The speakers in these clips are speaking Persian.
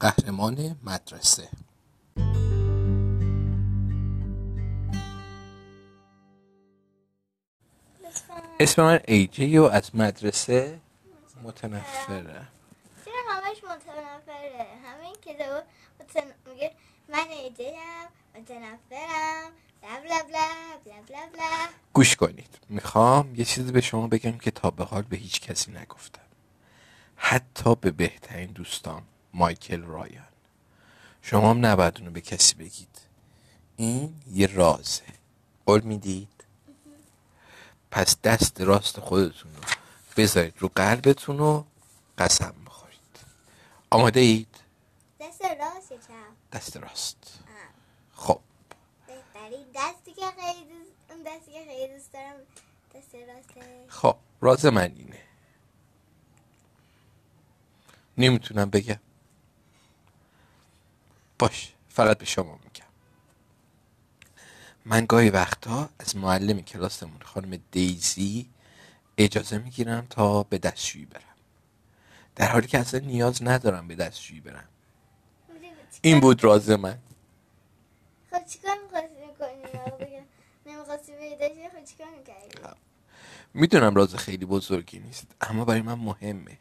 قهرمان مدرسه. اسم من ایجی و از مدرسه متنفره. چرا همش متنفره؟ همین کتاب متن... میگه من ایجیم متنفرم بلا بلا بلا بلا بلا بلا. گوش کنید. می‌خوام یه چیزی به شما بگم که تا به حال به هیچ کسی نگفتم. حتی به بهترین دوستان. مایکل رایان. شما هم نباید اونو به کسی بگید. این یه رازه. قول می‌دید؟ پس دست راست خودتون رو بذارید رو قلبتون و قسم بخورید. آماده اید؟ دست راست چپ دست راست. خب. بهترین دستی که خیلی دوست اون دستی که خیلی دوست دارم دست راسته. خب راز من اینه. نمی‌تونم بگم. باش فقط به شما میگم. من گاهی وقتا از معلم کلاسمون خانم دیزی اجازه می‌گیرم تا به دستشویی برم. در حالی که اصلا نیاز ندارم به دستشویی برم. این بود راز من. خب چیکار پیداشی خب می‌دونم راز خیلی بزرگی نیست اما برای من مهمه.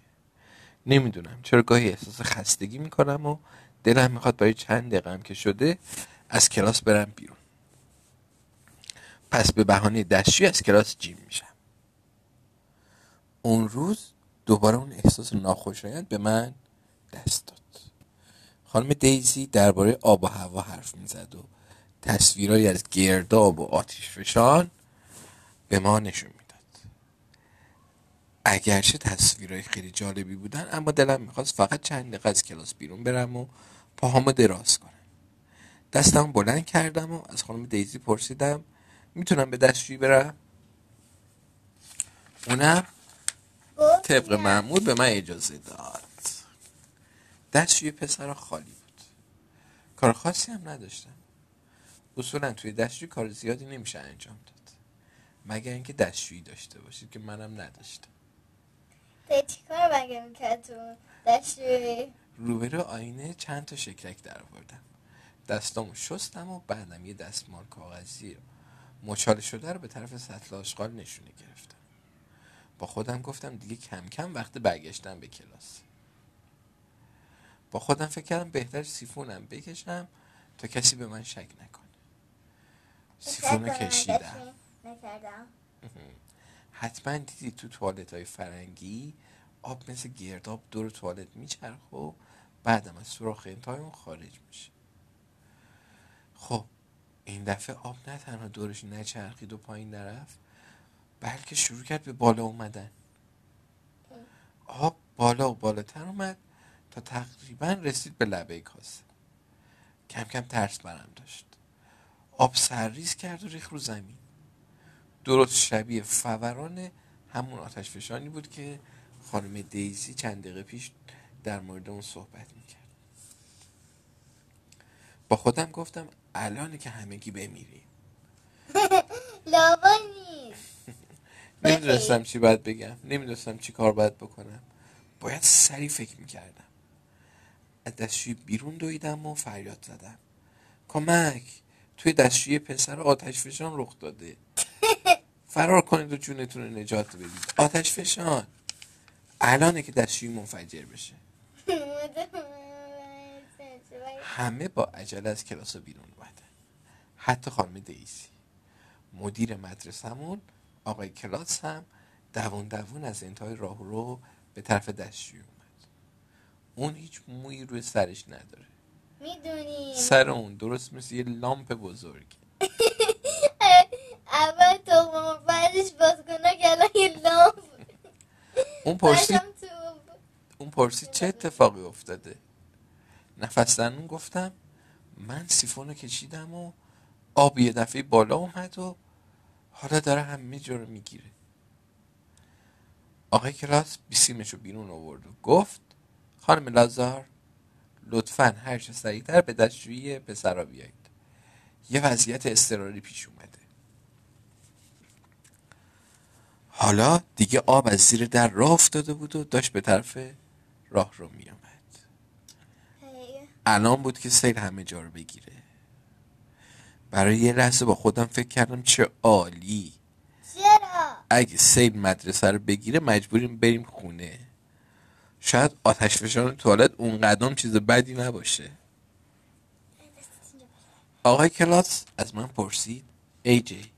نمی‌دونم چرا گاهی احساس خستگی می‌کنم و دلم می‌خواد برای چند دقیقه که شده از کلاس برم بیرون. پس به بهانه دستشویی از کلاس جیم میشم. اون روز دوباره اون احساس ناخوشایند به من دست داد. خانم دیزی درباره آب و هوا حرف می‌زد و تصویرهایی از گرداب و آتیش فشان به ما نشون اگرچه تصویرهای خیلی جالبی بودن اما دلم می‌خواست فقط چند دقیقه از کلاس بیرون برم و پاهامو دراز کنم. دستم بلند کردم و از خانم دیزی پرسیدم می‌تونم به دستشویی برم؟ اونم طبق. معمول به من اجازه داد. دستشوی پسر خالی بود. کار خاصی هم نداشتم. اصولا توی دستشوی کار زیادی نمیشه انجام داد. مگر اینکه دستشویی داشته باشید که منم نداشتم. چیکار مگه می‌کرد تو دستشویی؟ روبرو آینه چند تا شکلک در آوردم. دستامو شستم و بعدم یه دستمال کاغذی رو مچاله شده رو به طرف سطل آشغال نشونه گرفتم. با خودم گفتم دیگه کم کم وقت برگشتم به کلاس. با خودم فکر کردم بهتر سیفونم بکشم تا کسی به من شک نکنه. سیفون رو کشیدم. نکردم. حتما دیدی تو توالت های فرنگی آب مثل گرداب دور توالت میچرخ و بعدم از سوراخ انتهای اون خارج میشه. خب این دفعه آب نه تنها دورش نچرخید و پایین نرفت بلکه شروع کرد به بالا اومدن. آب بالا و بالاتر اومد تا تقریبا رسید به لبه کاسه. کم کم ترس برم داشت. آب سرریز کرد و ریخ رو زمین. درست شبیه فوران همون آتش فشانی بود که خانم دیزی چند دقیقه پیش در مورد اون صحبت می‌کرد. با خودم گفتم الانه که همگی بمیریم لاوا نیست. نمی‌دونستم چی باید بگم نمی‌دونستم چی کار باید بکنم. باید سریع فکر می‌کردم. از دستشوی بیرون دویدم و فریاد زدم. کمک توی دستشوی پسر آتش فشان رخ داده. فرار کنید و جونتون رو نجات بدید. آتش فشان. الانه که دستشوی منفجر بشه. همه با عجله از کلاس رو بیرون اومدن. حتی خانم دیزی مدیر مدرسهمون آقای کلاس هم دوون دوون از انتهای راه رو به طرف دستشوی اومد. اون هیچ مویی روی سرش نداره. می‌دونی سر اون درست مثل یه لامپ بزرگ اول تو بعدش باز کنه لامپ اون پرسید اون پرسید چه اتفاقی افتاده؟ نفس زنون گفتم من سیفون رو کشیدم و آب یه دفعه بالا اومد و حالا داره همه جا رو می‌گیره. آقای کلاس بیسیمش رو بیرون آورد و گفت خانم لازار لطفا هر چه سریعتر به دستشویی پسرا بیایید. یه وضعیت اضطراری پیش اومده. حالا دیگه آب از زیر در راه افتاده بود و داشت به طرف راه رو می آمد الان بود که سیل همه جا رو بگیره. برای یه لحظه با خودم فکر کردم چه عالی. چرا؟ اگه سیل مدرسه رو بگیره مجبوریم بریم خونه. شاید آتش فشان توالت اون قدم چیز بدی نباشه. آقای کلاس از من پرسید ای جی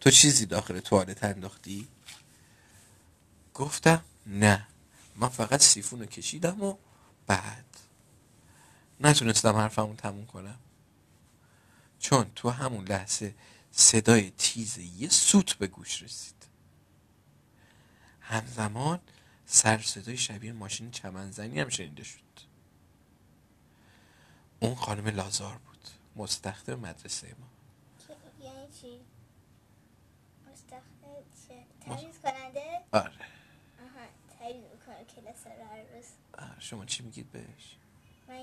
تو چیزی داخل توالت انداختی؟ گفتم نه. من فقط سیفون رو کشیدم و بعد. نتونستم حرفمو تموم کنم. چون تو همون لحظه صدای تیز یه سوت به گوش رسید. همزمان سر صدای شبیه ماشین چمنزنی هم شنیده شد. اون خانم لازار بود. مستخدم مدرسه ما. یعنی چی؟ مستخدم چه؟ کننده؟ آره. کلاس هر روز. شما چی میگید بهش؟ من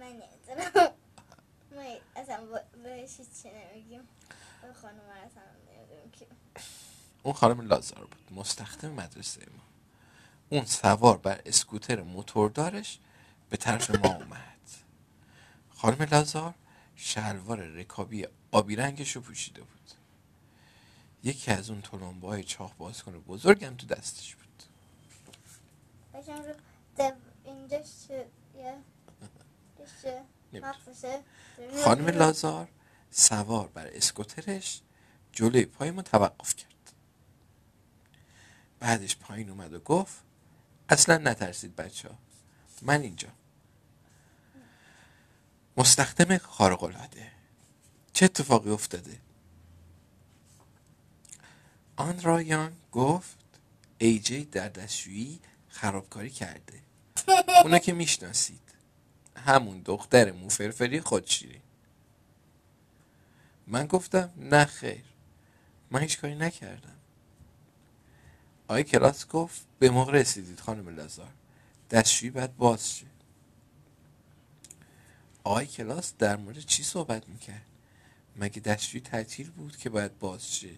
من نمی‌دونم. ما اصلا بهش چی نمیگیم. به خانم اصلا نمی‌دونم که اون خانم لازار بود مستخدم مدرسه ما. اون سوار بر اسکوتر موتوردارش به طرف ما اومد. خانم لازار شلوار رکابی آبی رنگش رو پوشیده بود. یکی از اون تلمبه های چاق باز کنه بزرگم تو دستش بود. خانم لازار سوار بر اسکوترش جلوی پای ما توقف کرد بعدش پایین اومد و گفت اصلا نترسید بچه ها من اینجا مستخدم خارقلاده چه اتفاقی افتاده آن رایان گفت ای جی در دستشویی خرابکاری کرده. اونا که می‌شناسید. همون دختر موفرفری خودشیرین من گفتم نه خیر. من هیچ کاری نکردم. آقای کلاس گفت به موقع رسیدید خانم لازار. دستشویی باید باز شه. آقای کلاس در مورد چی صحبت می‌کرد؟ مگه دستشویی تعطیل بود که باید باز شه؟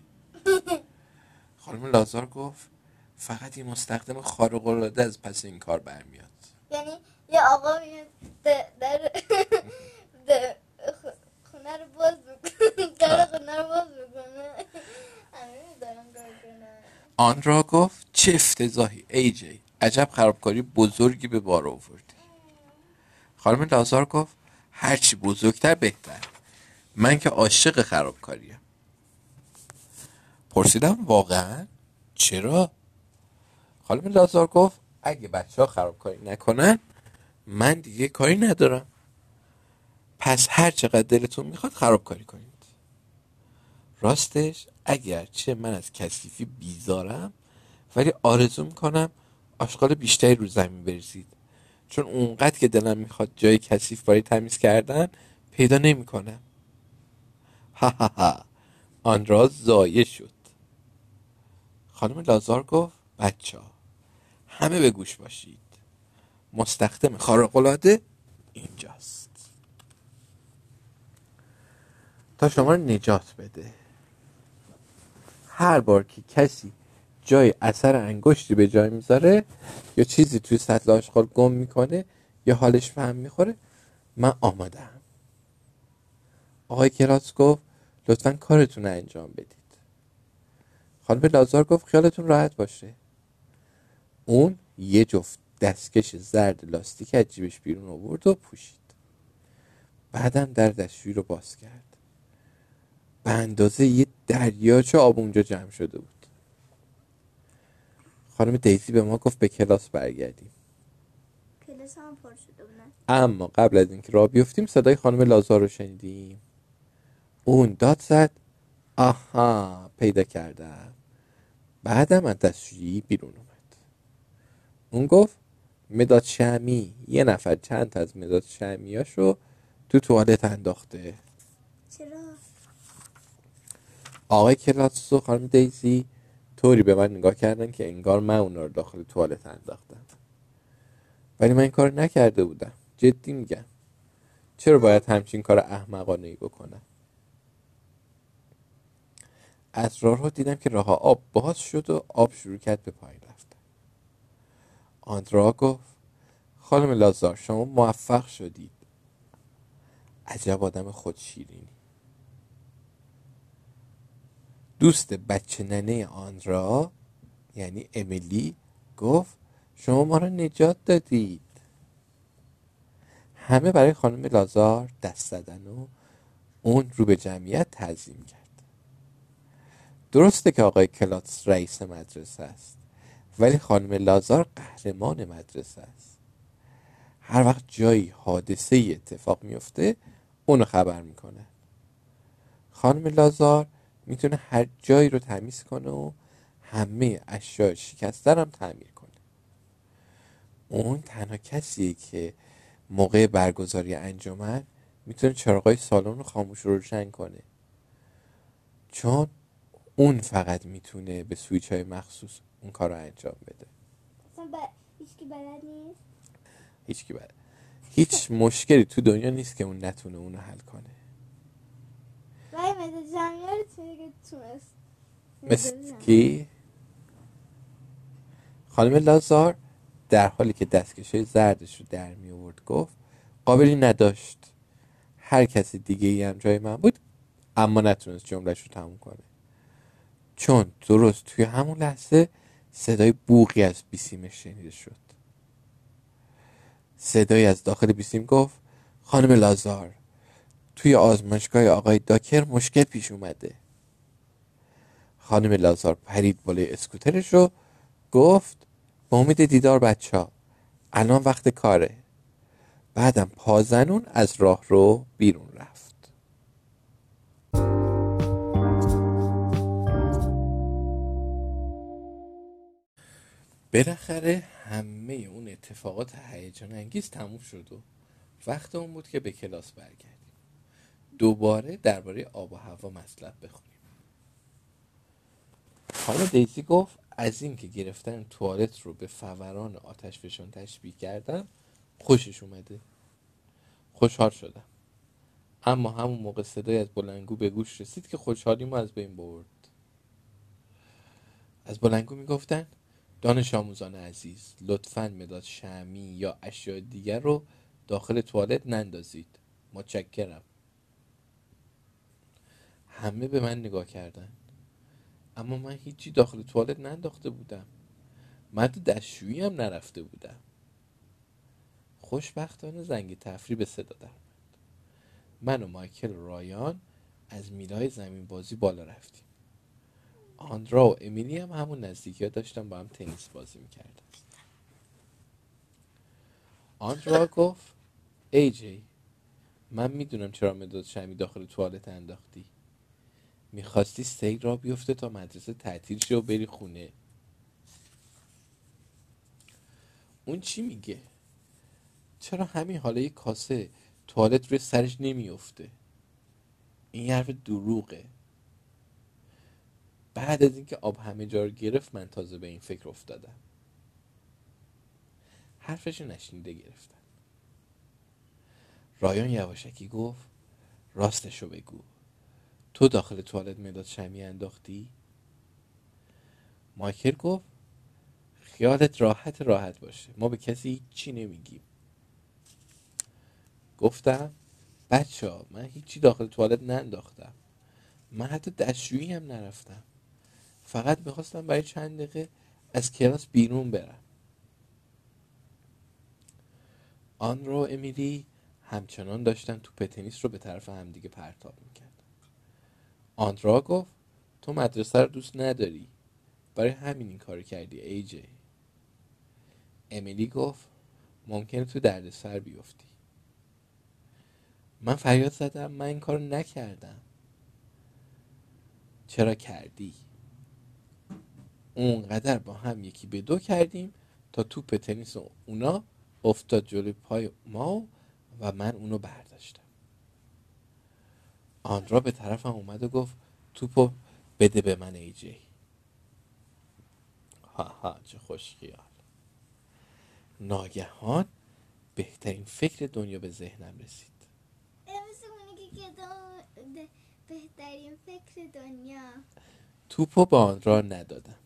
خانم لازار گفت فقط یه مستخدم خارق‌العاده از پس این کار برمیاد. یعنی یه آقا میاد در خونه رو باز می‌کنه. در خونه رو باز می‌کنه. کنن آن را گفت چه افتضاحی. ای جی عجب خرابکاری بزرگی به بار آوردی. خانم لازار گفت هرچی بزرگتر بهتر. من که عاشق خرابکاریم. پرسیدم واقعا؟ چرا؟ خانم لازار گفت اگه بچه ها خرابکاری نکنن من دیگه کاری ندارم. پس هر چقدر دلتون می‌خواد خرابکاری کنید. راستش اگرچه من از کثیفی بیزارم ولی آرزو می‌کنم آشغال بیشتری رو زمین بریزید. چون اونقدر که دلم می‌خواد جای کثیف برای تمیز کردن پیدا نمی‌کنم ها ها ها. آن را ضایع شد. خانم لازار گفت بچه ها همه به گوش باشید. مستخدم خارق‌العاده اینجاست. تا شما نجات بده. هر بار که کسی جای اثر انگشتی به جای می‌ذاره یا چیزی توی سطل آشغال گم می‌کنه یا حالش فهم می‌خوره من آمادم آقای کلاس گفت لطفا کارتون رو انجام بدید. خانم لازار گفت خیالتون راحت باشه. اون یه جفت دستکش زرد لاستیک از جیبش بیرون آورد و پوشید. بعدم در دستشویی رو باز کرد. به اندازه یه دریاچه آب اونجا جمع شده بود. خانم دیزی به ما گفت به کلاس برگردیم. کلاس هم پر شده بودن اما قبل از اینکه راه بیفتیم صدای خانم لازار رو شنیدیم. اون داد زد آها پیدا کردم. بعدم از دستشویی بیرون اون گفت مداد شمی یه نفر چند تا از مداد شمیاشو تو توالت انداخته. چرا؟ آقای کلاس و خانم دیزی طوری به من نگاه کردن که انگار من اونا رو داخل توالت انداختم. ولی من این کار نکرده بودم. جدی میگم. چرا باید همچین کار احمقانه ای بکنم؟ از راه رو دیدم که راه آب باز شد و آب شروع کرد به پایین آندرا گفت خانم لازار شما موفق شدید. عجب آدم خودشیرینی. دوست بچه ننه آندرا یعنی امیلی گفت شما ما را نجات دادید. همه برای خانم لازار دست زدن و اون رو به جمعیت تعظیم کرد. درسته که آقای کلاتس رئیس مدرسه است. ولی خانم لازار قهرمان مدرسه است. هر وقت جایی حادثه ای اتفاق میفته اونو خبر می‌کنه. خانم لازار می‌تونه هر جایی رو تمیز کنه و همه اشیاء شکسته هم تعمیر کنه. اون تنها کسیه که موقع برگزاری انجمن می‌تونه چراغای سالن رو خاموش رو روشن کنه. چون اون فقط می‌تونه به سویچ های مخصوص اون کار رو انجام بده. هیچکی بلد نیست؟ هیچکی بلد. هیچ مشکلی تو دنیا نیست که اون نتونه اونو حل کنه. ولی مدل جمعیت که تونست؟ مثل کی؟ خانم لازار در حالی که دستکشه زردش رو در می آورد گفت قابلی نداشت. هر کسی دیگه ای هم جای من بود اما نتونست جملهش رو تموم کنه. چون درست توی همون لحظه صدای بوغی از بیسیمش شنیده شد. صدای از داخل بیسیم گفت خانم لازار توی آزمایشگاه آقای داکر مشکل پیش اومده. خانم لازار پرید بالای اسکوترش رو گفت با امید دیدار بچه ها الان وقت کاره. بعدم پازنون از راه رو بیرون رفت. بالاخره همه اون اتفاقات هیجان انگیز تموم شد و وقت اون بود که به کلاس برگردیم. دوباره درباره آب و هوا مطلب بخونیم. خانم دیزی گفت از اینکه گرفتن توالت رو به فوران آتش فشان تشبیه کردم خوشش اومده. خوشحال شدم. اما همون موقع صدای از بلنگو به گوش رسید که خوشحالی ما از بین برد. از بلنگو می‌گفتن دانش آموزان عزیز لطفا مداد شمی یا اشیاء دیگر رو داخل توالت نندازید. متشکرم. همه به من نگاه کردن. اما من هیچی داخل توالت ننداخته بودم. من تو دستشویی هم نرفته بودم. خوشبختانه زنگ تفریح به صدا در من و مایکل رایان از میلای زمین بازی بالا رفتیم. آندرا و امیلی هم همون نزدیکی ها داشتن با هم تنیس بازی می‌کردن. آندرا گفت ای جی من می‌دونم چرا مداد شمی داخل توالت انداختی. می‌خواستی سیل را بیفته تا مدرسه تعطیل شه و بری خونه. اون چی میگه؟ چرا همین حالا یک کاسه توالت روی سرش نمیفته این حرف دروغه. بعد از اینکه آب همه جا رو گرفت من تازه به این فکر افتادم. حرفش نشنیده گرفتن رایان یواشکی گفت راستشو بگو. تو داخل توالت مداد شمی انداختی؟ مایکل گفت خیالت راحت راحت باشه. ما به کسی چی نمیگیم. گفتم بچه ها من هیچی داخل توالت ننداختم. من حتی دستشویی هم نرفتم. فقط می‌خواستم برای چند دقیقه از کلاس بیرون برم. آن رو امیلی همچنان داشتن تو پتنیس رو به طرف همدیگه پرتاب می‌کرد. آندرا گفت تو مدرسه رو دوست نداری. برای همین این کار کردی ای جی. امیلی گفت ممکنه تو دردسر بیفتی. من فریاد زدم من این کار نکردم. چرا کردی؟ اونقدر با هم یکی به دو کردیم تا توپ تنیس اونا افتاد جلوی پای ما و من اونو برداشتم. آندرا به طرفم اومد و گفت توپو بده به من ای جی. ها ها چه خوش خیال ناگهان بهترین فکر دنیا به ذهنم رسید. بهترین فکر دنیا. توپو به آندرا ندادم.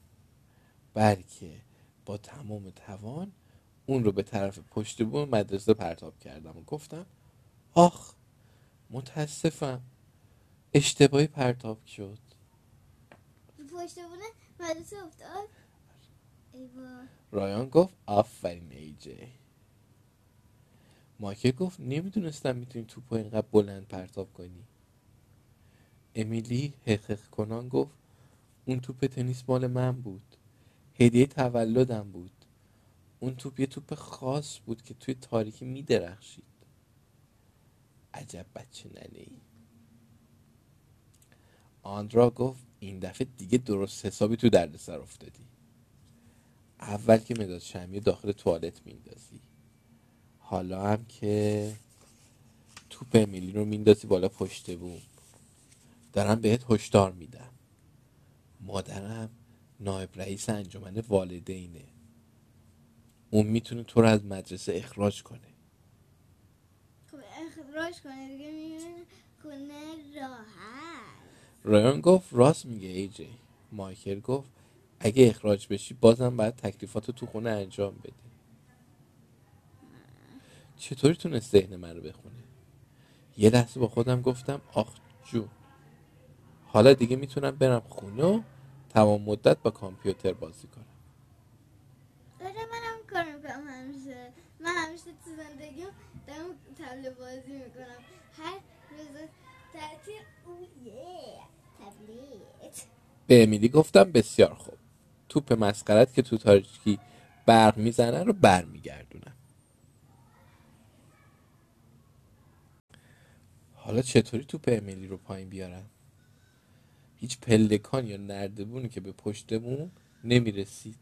بلکه با تمام توان اون رو به طرف پشت بوم مدرسه پرتاب کردم و گفتم آخ متاسفم اشتباهی پرتاب شد. پشت مدرسه افتاد. رایان گفت آفرین ای جی. مایکل گفت نمی‌دونستم می‌تونی توپو اینقدر بلند پرتاب کنی. امیلی حقق کنان گفت اون توپ تنیس مال من بود. هدیه تولدم بود. اون توپ یه توپ خاص بود که توی تاریکی میدرخشید. عجب بچه ننه ای آندرا گفت این دفعه دیگه درست حسابی تو دردسر افتادی. اول که مداد شمی داخل توالت میندازی. حالا هم که توپ امیلی رو میندازی بالا پشت بوم. دارم بهت هشدار میدم. مادرم نایب رئیس انجمن والدینه. اون می‌تونه تو رو از مدرسه اخراج کنه. خب اخراج کنه دیگه میونه خونه راحت. رایان گفت راست میگه ای جی. مایکل گفت اگه اخراج بشی بازم باید تکلیفات تو خونه انجام بدی. چطوری تونست ذهن من رو بخونه؟ یه لحظه با خودم گفتم آخ جون. حالا دیگه می‌تونم برم خونه و تمام مدت با کامپیوتر بازی کنم آره من هم کار می‌کنم همیشه من همیشه تو زندگیم دارم تبله بازی می‌کنم. هر روز تعطیل تبلیت به امیلی گفتم بسیار خوب. توپ مسخرت که تو تاریکی برق می‌زنه رو برمیگردونم حالا چطوری توپ امیلی رو پایین بیارم هیچ پلکان یا نردبونی که به پشتمون نمی‌رسید.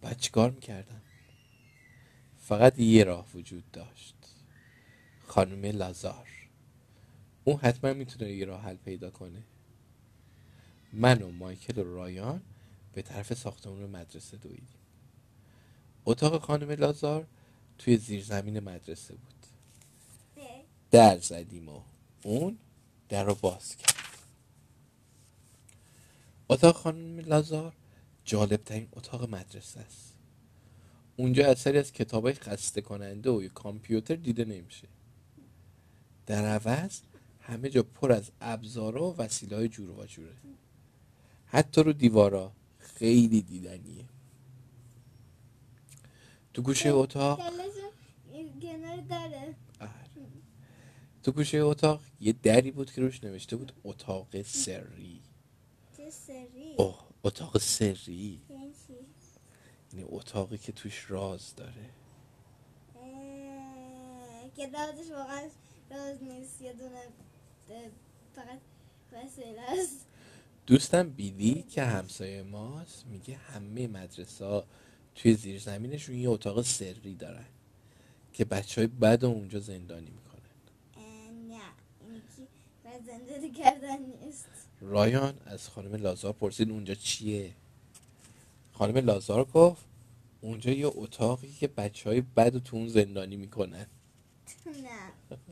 بعد چیکار می‌کردم فقط یه راه وجود داشت. خانم لازار. اون حتما می‌تونه یه راه حل پیدا کنه. من و مایکل و رایان به طرف ساختمون مدرسه دویدیم. اتاق خانم لازار توی زیرزمین مدرسه بود. در زدیم و اون در رو باز کرد. اتاق خانم لازار جالب ترین اتاق مدرسه است. اونجا اثری از کتاب های خسته کننده و کامپیوتر دیده نمیشه. در عوض همه جا پر از ابزارا و وسیله های جور و جوره. حتی رو دیوارا خیلی دیدنیه. تو گوشه اتاق آره. تو گوشه اتاق یه دری بود که روش نوشته بود اتاق سری. سری. اوه اتاق سری. یعنی؟ یعنی اتاقی که توش راز داره. که رازش واقعا راز نیست یه دونه فقط وسیله است. دوستم بیلی که همسایه ماست میگه همه مدرسه توی زیرزمینشون یه اتاق سری دارن که بچه های بد اونجا زندانی می‌کنن. نه این که و زندگی کردن نیست. رایان از خانم لازار پرسید اونجا چیه؟ خانم لازار گفت اونجا یه اتاقی که بچه های بد رو تو اون زندانی می‌کنن. نه.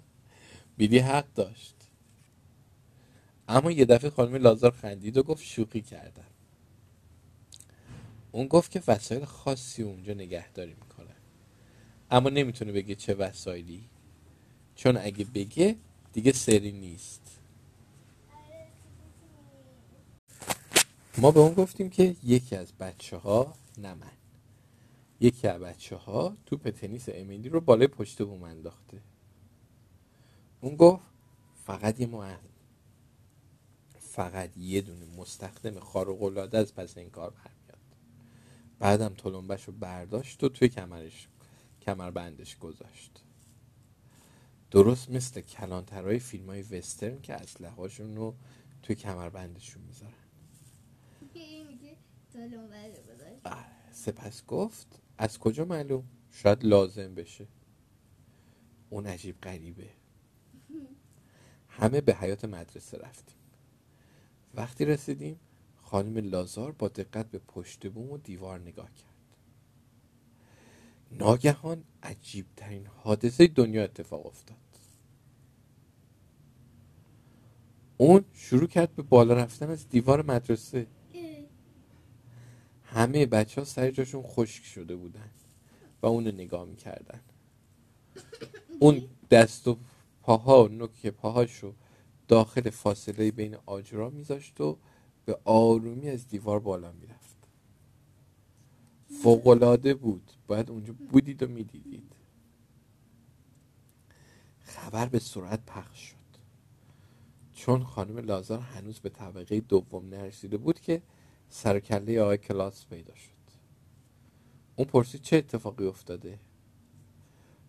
بیلی حق داشت. اما یه دفعه خانم لازار خندید و گفت شوخی کردم. اون گفت که وسایل خاصی اونجا نگهداری می‌کنن. اما نمی‌تونه بگه چه وسایلی. چون اگه بگه دیگه سری نیست. ما به اون گفتیم که یکی از بچه ها نه من. یکی از بچه ها توپ تنیس امیلی رو بالای پشت بوم انداخته. اون گفت فقط یه مهم فقط یه دونه مستخدم خارق العاده از پس این کار برمیاد. بعدم تلمبش رو برداشت و توی کمرش کمربندش گذاشت. درست مثل کلانترهای فیلم های وسترن که اسلحه هاشون رو توی کمربندشون می‌ذارن. میگه آره. سپس گفت از کجا معلوم؟ شاید لازم بشه. اون عجیب غریبه. همه به حیات مدرسه رفتیم. وقتی رسیدیم خانم لازار با دقت به پشت بوم و دیوار نگاه کرد. ناگهان عجیب ترین حادثه دنیا اتفاق افتاد. اون شروع کرد به بالا رفتن از دیوار مدرسه. همه بچه ها سر جاشون خشک شده بودن و اونو نگاه می‌کردن. اون دست و پاها و نوک پاهاش رو داخل فاصله بین آجرا میذاشت و به آرومی از دیوار بالا می‌رفت. فوقلاده بود. باید اونجا بودید و می‌دیدید. خبر به سرعت پخش شد. چون خانم لازار هنوز به طبقه دوم نرسیده بود که سرکله آقای کلاس پیدا شد. اون پرسید چه اتفاقی افتاده؟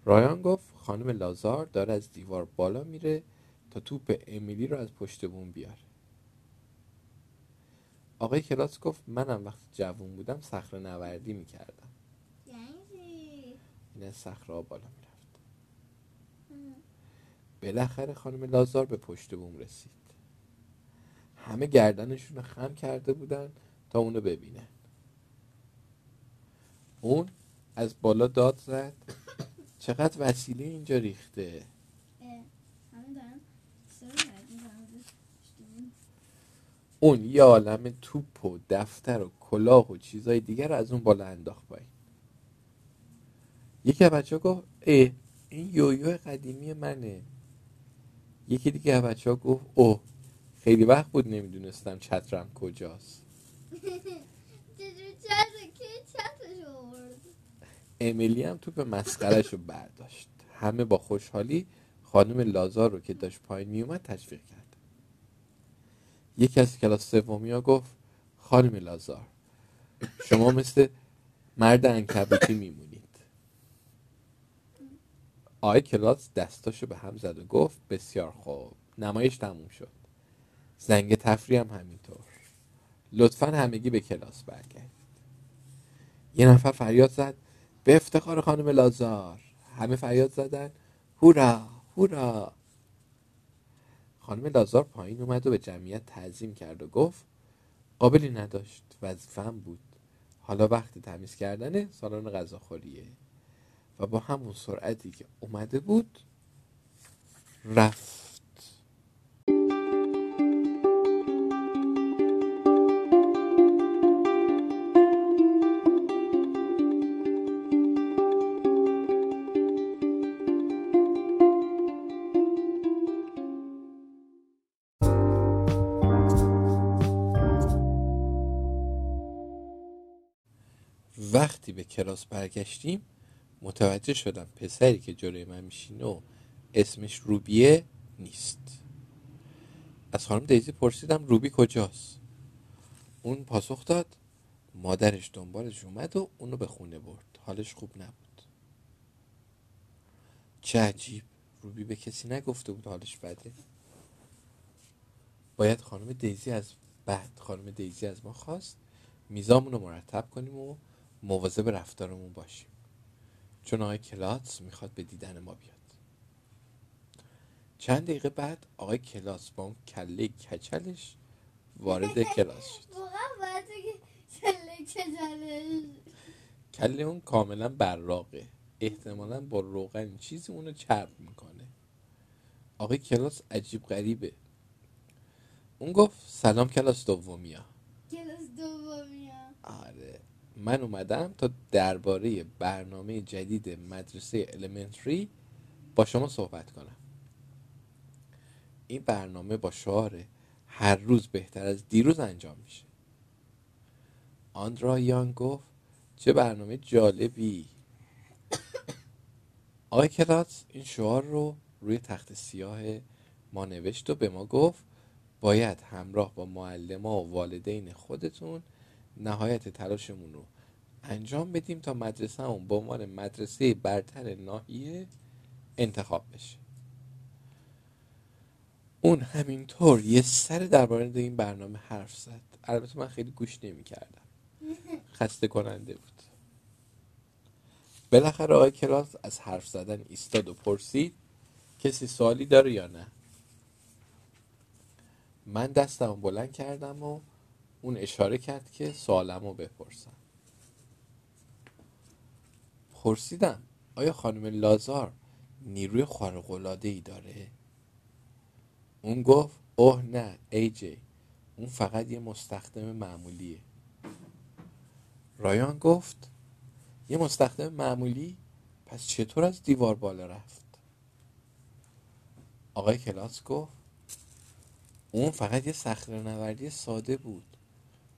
رایان گفت خانم لازار داره از دیوار بالا میره تا توپ امیلی رو از پشت بوم بیاره. آقای کلاس گفت منم وقتی جوون بودم صخره نوردی می‌کردم. یعنی این از صخره بالا می‌رفت. بالاخره خانم لازار به پشت بوم رسید. همه گردنشون رو خم کرده بودن. اونو ببینن اون از بالا داد زد. چقدر وسیله اینجا ریخته. اون یه عالم توپ و دفتر و کلاه و چیزای دیگر رو از اون بالا انداخت پایین. یکی از بچه ها گفت اه این یویو قدیمی منه. یکی دیگه از بچه ها گفت اوه خیلی وقت بود نمی‌دونستم چترم کجاست. امیلی هم توپ مسخرش رو برداشت. همه با خوشحالی خانم لازار رو که داشت پایین میومد تشویق کرد. یکی از کلاس سومی ها گفت خانم لازار شما مثل مرد انکبوتی میمونید. آقای کلاس دستاشو به هم زد و گفت بسیار خوب نمایش تموم شد. زنگ تفریح هم همینطور. لطفا همگی به کلاس برگردید. یه نفر فریاد زد به افتخار خانم لازار. همه فریاد زدن هورا هورا. خانم لازار پایین اومد و به جمعیت تعظیم کرد و گفت قابلی نداشت وظیفم بود. حالا وقت تمیز کردن سالن غذاخوریه. و با همون سرعتی که اومده بود رفت. به کلاس برگشتیم متوجه شدم پسری که جلوی من میشینه و اسمش روبیه نیست. از خانم دیزی پرسیدم روبی کجاست؟ اون پاسخ داد مادرش دنبالش اومد و اونو به خونه برد. حالش خوب نبود. چه عجیب روبی به کسی نگفته بود حالش بده. باید خانم دیزی از بعد خانم دیزی از ما خواست میزامون رو مرتب کنیم و مواظب رفتارمون باشیم. چون آقای کلاس می‌خواد به دیدن ما بیاد. چند دقیقه بعد آقای کلاس با اون کله کچلش وارد کلاس شد. کله اون کاملا براقه. احتمالا با روغن چیزی اونو چرب می‌کنه. آقای کلاس عجیب غریبه. اون گفت سلام کلاس دومیا کلاس دومی ها آره. من اومدم تا درباره برنامه جدید مدرسه المنتری با شما صحبت کنم. این برنامه با شعار هر روز بهتر از دیروز انجام میشه. آندرا یان گفت چه برنامه جالبی. آقای کلاس این شعار رو روی تخت سیاه ما نوشت و به ما گفت باید همراه با معلما و والدین خودتون نهایت تلاشمون رو انجام بدیم تا مدرسه اون به عنوان مدرسه برتر ناحیه انتخاب بشه. اون همینطور یه سر درباره این برنامه حرف زد. البته من خیلی گوش نمی کردم خسته کننده بود. بالاخره آقای کلاس از حرف زدن ایستاد و پرسید کسی سوالی داره یا نه؟ من دستم بلند کردم و اون اشاره کرد که سوالم رو بپرسم. پرسیدم آیا خانم لازار نیروی خارق‌العاده ای داره؟ اون گفت اوه نه ای جی اون فقط یه مستخدم معمولیه. رایان گفت یه مستخدم معمولی؟ پس چطور از دیوار بالا رفت؟ آقای کلاس گفت اون فقط یه صخره ساده بود.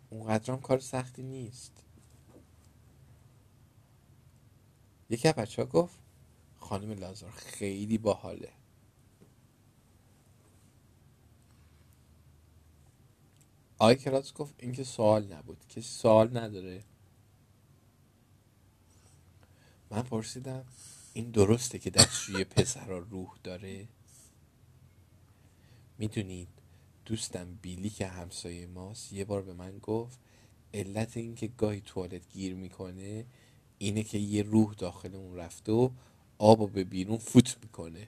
اونقدرام کار سختی نیست. یکی از بچه ها گفت خانم لازار خیلی باحاله. آقای کلاس گفت این که سوال نبود که سوال نداره. من پرسیدم این درسته که دستشوی پسرا روح داره؟ می‌دونید دوستم بیلی که همسایه ماست یه بار به من گفت علت اینکه گاهی توالت گیر می‌کنه اینه که یه روح داخل اون رفته و آب به بیرون فوت می‌کنه.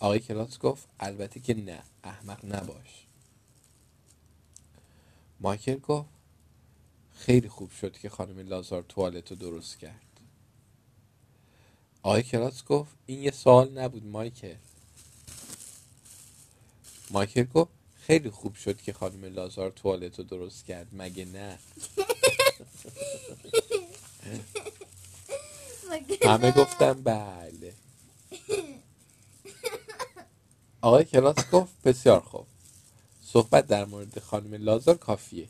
آقای کلاس گفت البته که نه احمق نباش. مایکل گفت خیلی خوب شد که خانم لازار توالت رو درست کرد. آقای کلاس گفت این یه سوال نبود مایکل. مایکل گفت خیلی خوب شد که خانم لازار توالت رو درست کرد مگه نه؟ همه گفتم بله. آقای کلاس گفت بسیار خوب. صحبت در مورد خانم لازار کافیه.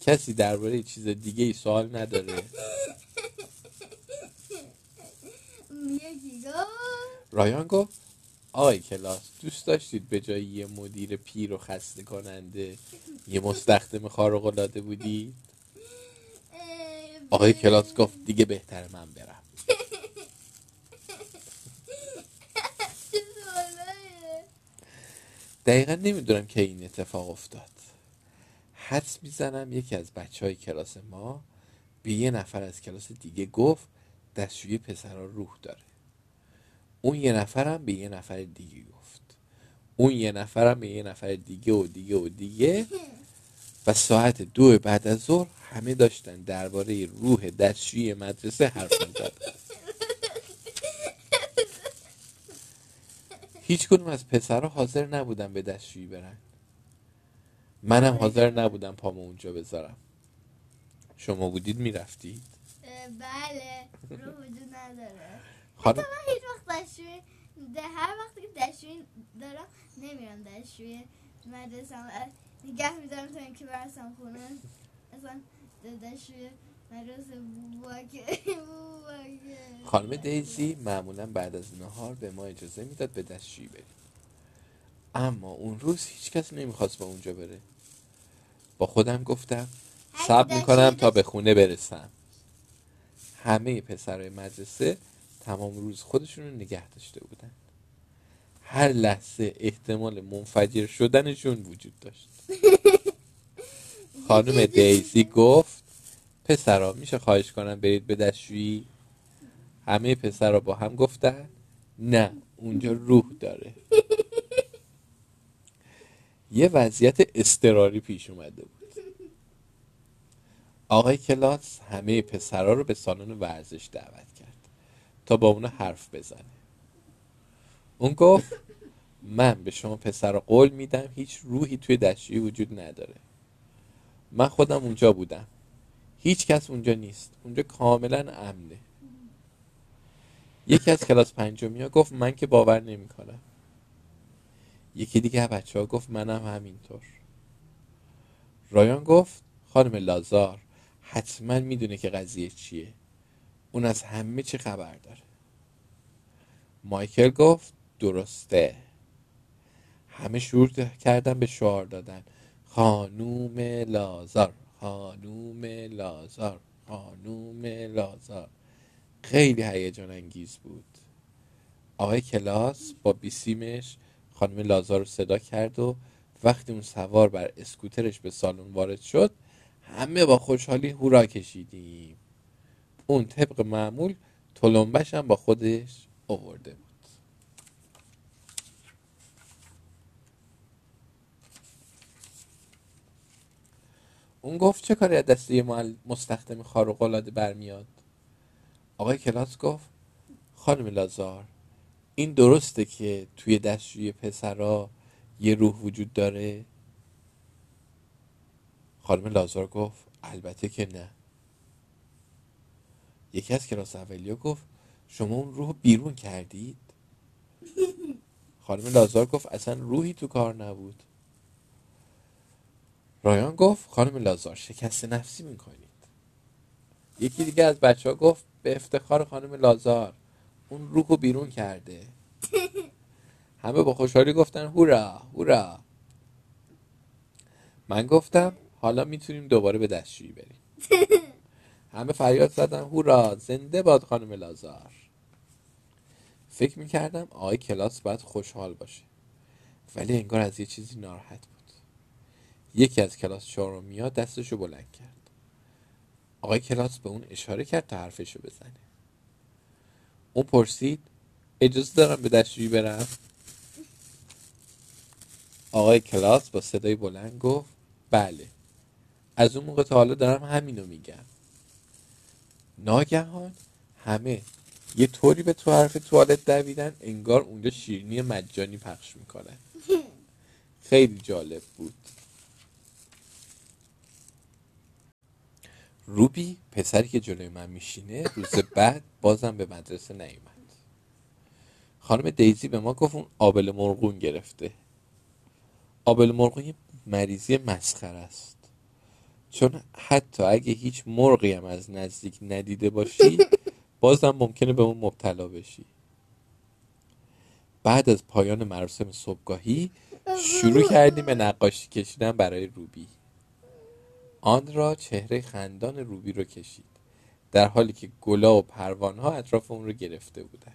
کسی درباره چیز دیگه ای سوال نداره؟ رایان گفت آقای کلاس دوست داشتید به جای یه مدیر پیر و خسته کننده یه مستخدم خارق العاده بودی؟ آقای کلاس گفت دیگه بهتر من برم. دقیقا نمی‌دونم که این اتفاق افتاد. حدس می‌زنم یکی از بچه های کلاس ما به یه نفر از کلاس دیگه گفت دستشوی پسرها روح داره. اون یه نفرم به یه نفر دیگه گفت. اون یه نفرم به یه نفر دیگه و دیگه و دیگه. و ساعت دو بعد از ظهر همه داشتن درباره روح دستشوی مدرسه حرف می‌زدن. هیچ کنون از پسرها حاضر نبودن به دستشویی برن. منم حاضر نبودم پامو اونجا بذارم. شما بودید می‌رفتید؟ بله رو وجود نداره. خانم هیچ وقت دستشوی ده هر وقتی که دستشوی دارم نمیرم دستشوی مدرسم نگه میدارم تا اینکه برسم خونه اصلا دستشوی مدرسه بواکه خانم دیزی معمولا بعد از نهار به ما اجازه می‌داد به دستشویی بریم اما اون روز هیچ کس نمی‌خواست به اونجا بره با خودم گفتم صبر می‌کنم تا به خونه برسم همه پسرهای مدرسه تمام روز خودشون رو نگه داشته بودن. هر لحظه احتمال منفجر شدنشون وجود داشت. خانم دیزی گفت پسرا میشه خواهش کنم برید به دستشویی؟ همه پسرا با هم گفتن نه اونجا روح داره. یه وضعیت استراری پیش اومده بود. آقای کلاس همه پسرا رو به سالن ورزش دعوت تا با اونا حرف بزنه. اون گفت من به شما پسرا قول میدم هیچ روحی توی دستشویی وجود نداره. من خودم اونجا بودم. هیچ کس اونجا نیست. اونجا کاملا امنه. یکی از کلاس پنجمی ها گفت من که باور نمی کنم یکی دیگه بچه ها گفت منم همینطور. رایان گفت خانم لازار حتما می‌دونه که قضیه چیه. اون از همه چی خبر داره. مایکل گفت درسته. همه شروع کردن به شعار دادن. خانوم لازار خانوم لازار خانوم لازار. خیلی هیجان انگیز بود. آقای کلاس با بیسیمش خانم لازار رو صدا کرد و وقتی اون سوار بر اسکوترش به سالن وارد شد همه با خوشحالی هورا کشیدیم. اون طبق معمول تلمبش هم با خودش آورده بود. اون گفت چه کاری از دسته مستخدم خارق العاده برمیاد؟ آقای کلاس گفت خانم لازار این درسته که توی دستشوی پسرا یه روح وجود داره؟ خانم لازار گفت البته که نه. یکی از کلاس اولیا گفت شما اون روح بیرون کردید؟ خانم لازار گفت اصلا روحی تو کار نبود. رایان گفت خانم لازار شکست نفسی می‌کنید. یکی دیگه از بچه ها گفت به افتخار خانم لازار اون روح رو بیرون کرده. همه با خوشحالی گفتن هورا هورا. من گفتم حالا می‌تونیم دوباره به دستشویی بریم. همه فریاد زدن هورا زنده باد خانم لازار. فکر می‌کردم آقای کلاس باید خوشحال باشه. ولی انگار از یه چیزی ناراحت بود. یکی از کلاس چهارمیا دستشو بلند کرد. آقای کلاس به اون اشاره کرد تا حرفشو بزنه. اون پرسید اجازه دارم به دستشویی برم؟ آقای کلاس با صدای بلند گفت بله. از اون موقع تا حالا دارم همینو میگم. ناگهان همه یه طوری به تو حرف توالت دویدن انگار اونجا شیرینی مجانی پخش می‌کنن خیلی جالب بود. روبی پسری که جلوی من میشینه روز بعد بازم به مدرسه نیومد. خانم دیزی به ما گفت اون آبل مرغون گرفته. آبل مرغون یه مریضی مسخره است. چون حتی اگه هیچ مرغی هم از نزدیک ندیده باشی بازم ممکنه به اون مبتلا بشی. بعد از پایان مراسم صبحگاهی شروع کردیم به نقاشی کشیدن برای روبی. آن را چهره خندان روبی رو کشید در حالی که گلا و پروانها اطراف اون رو گرفته بودن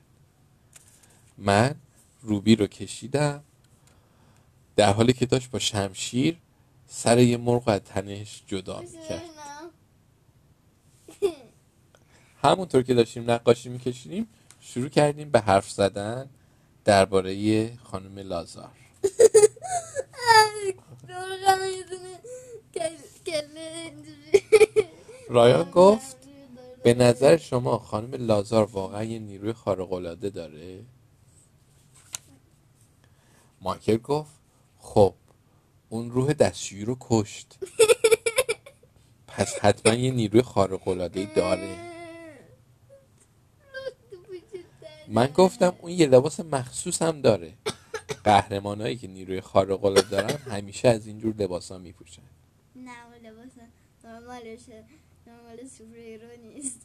من روبی رو کشیدم در حالی که داشت با شمشیر سر یه مرغ از تنش جدا می‌کرد. همونطور که داشتیم نقاشی میکشیدیم شروع کردیم به حرف زدن درباره خانم لازار. رایان گفت به نظر شما خانم لازار واقعا یه نیروی خارق‌العاده داره؟ مایکل گفت خب اون روح دستشویی رو کشت. پس حتما یه نیروی خارق‌العاده داره. من گفتم اون یه لباس مخصوص هم داره. قهرمانایی که نیروی خارق دارن همیشه از اینجور لباس ها میپوشن. نه اون لباس نرمالشه. نرمال نیست.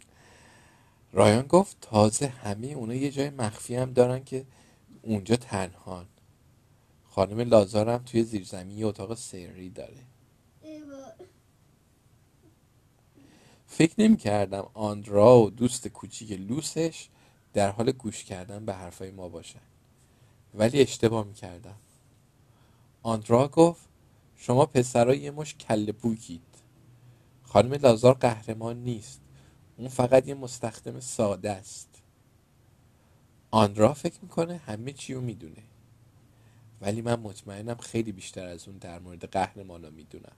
رایان گفت تازه همه اونا یه جای مخفی هم دارن که اونجا تنهان. خانم لازار توی زیرزمین یه اتاق سری داره. فکر نمی کردم آندرا و دوست کوچیک لوسش در حال گوش کردن به حرفای ما باشن. ولی اشتباه می کردم. آندرا گفت شما پسرای یه مش کل بوکید خانم لازار قهرمان نیست. اون فقط یه مستخدم ساده است. آندرا فکر می‌کنه همه چی رو می‌دونه. ولی من مطمئنم خیلی بیشتر از اون در مورد قهرمانا می‌دونم.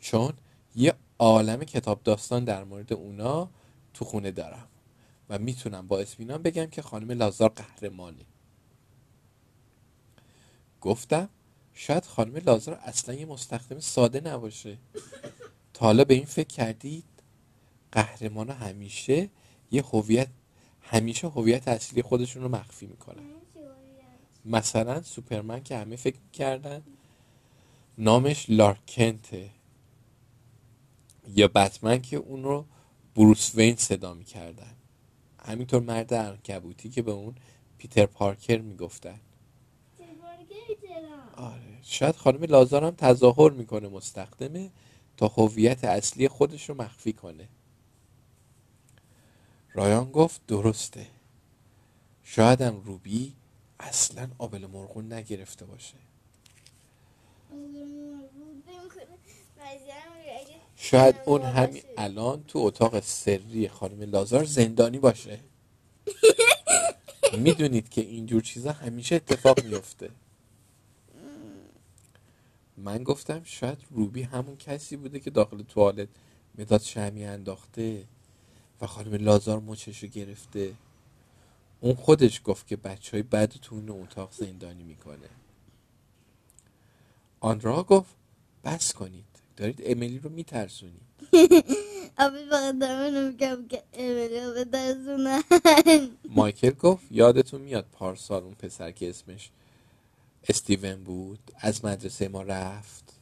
چون یه عالم کتاب داستان در مورد اونا تو خونه دارم و می‌تونم با اطمینان بگم که خانم لازار قهرمانه گفتم شاید خانم لازار اصلا یه مستخدم ساده نباشه. تا حالا به این فکر کردید قهرمان همیشه یه هویت همیشه هویت اصلی خودشون رو مخفی می‌کنن. مثلا سوپرمن که همه فکر می‌کردن نامش لارکنته. یا بتمن که اون رو بروس وین صدا می‌کردن. همینطور مرد ارکبوتی که به اون پیتر پارکر می‌گفتن. آره شاید خانم لازار هم تظاهر می‌کنه مستخدمه تا هویت اصلی خودش رو مخفی کنه. رایان گفت درسته. شایدم روبی اصلا آبل مرغون نگرفته باشه. شاید اون همین الان تو اتاق سری خانم لازار زندانی باشه. می‌دونید که اینجور چیزا همیشه اتفاق میفته من گفتم شاید روبی همون کسی بوده که داخل توالت مداد شمی انداخته و خانم لازار مچش رو گرفته. اون خودش گفت که بچه های بد تو اون اتاق زندانی می‌کنه. آنرا گفت بس کنید. دارید امیلی رو میترسونید. آبی فقط دارم میگم که امیلیا به درسونن مایکل گفت یادتون میاد پارسال اون پسر که اسمش استیون بود از مدرسه ما رفت.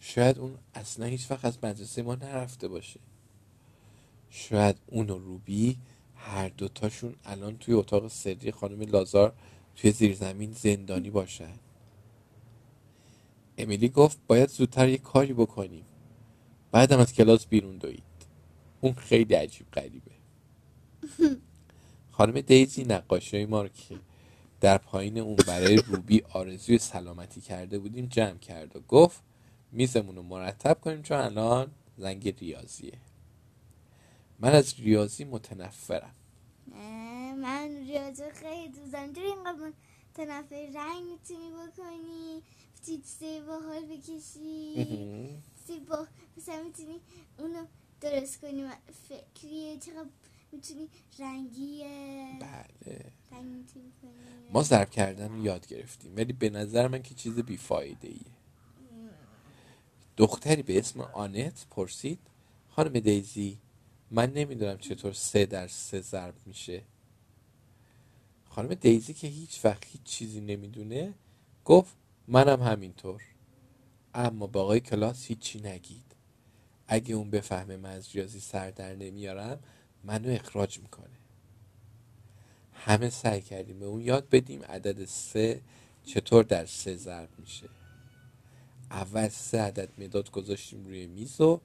شاید اون اصلا هیچ وقت از مدرسه ما نرفته باشه. شاید اون و روبی هر دوتاشون الان توی اتاق سری خانم لازار توی زیرزمین زندانی باشن امیلی گفت باید زودتر یه کاری بکنیم. بعدم از کلاس بیرون دوید. اون خیلی عجیب غریبه. خانم دیزی نقاشی ما رو که در پایین اون برای روبی آرزوی سلامتی کرده بودیم جمع کرد و گفت میزمون رو مرتب کنیم چون الان زنگ ریاضیه. من از ریاضی متنفرم. من ریاضی خیلی دوست دارم. چرا اینقدر متنفر رنگ می‌تونی بکنی چیزی باحال بکشی. با مثلا می‌تونی اونو درست کنی فکریه چقدر می‌تونی رنگیه. بله. رنگ ما ضرب کردن رو یاد گرفتیم ولی به نظر من که چیز بیفایده ایه دختری به اسم آنت پرسید خانم دیزی من نمی‌دونم چطور سه در سه ضرب میشه. خانم دیزی که هیچ وقت هیچ چیزی نمی‌دونه گفت منم همینطور. اما با آقای کلاس هیچی نگید. اگه اون بفهمه من از ریاضی سر در نمیارم منو اخراج می‌کنه. همه سعی کردیم به اون یاد بدیم عدد سه چطور در سه ضرب میشه. اول سه عدد مداد گذاشتیم روی میز و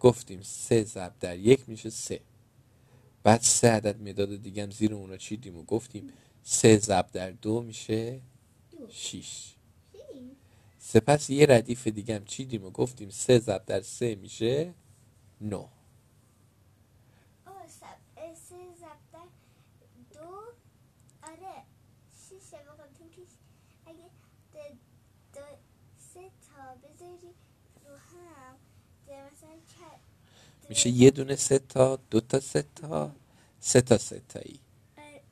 گفتیم سه ضرب در یک میشه سه. بعد سه عدد مداد دیگه هم زیر اونا چیدیم و گفتیم سه ضرب در دو میشه شیش. سپس یه ردیف دیگه هم چیدیم و گفتیم سه ضرب در سه میشه نو اوه سب سه زبطه دو آره شیشه بخاطر که اگه ده دو سه تا بذاری رو هم ده مثلا چه میشه یه دونه سه تا دو تا سه تا سه تا سه تایی. آره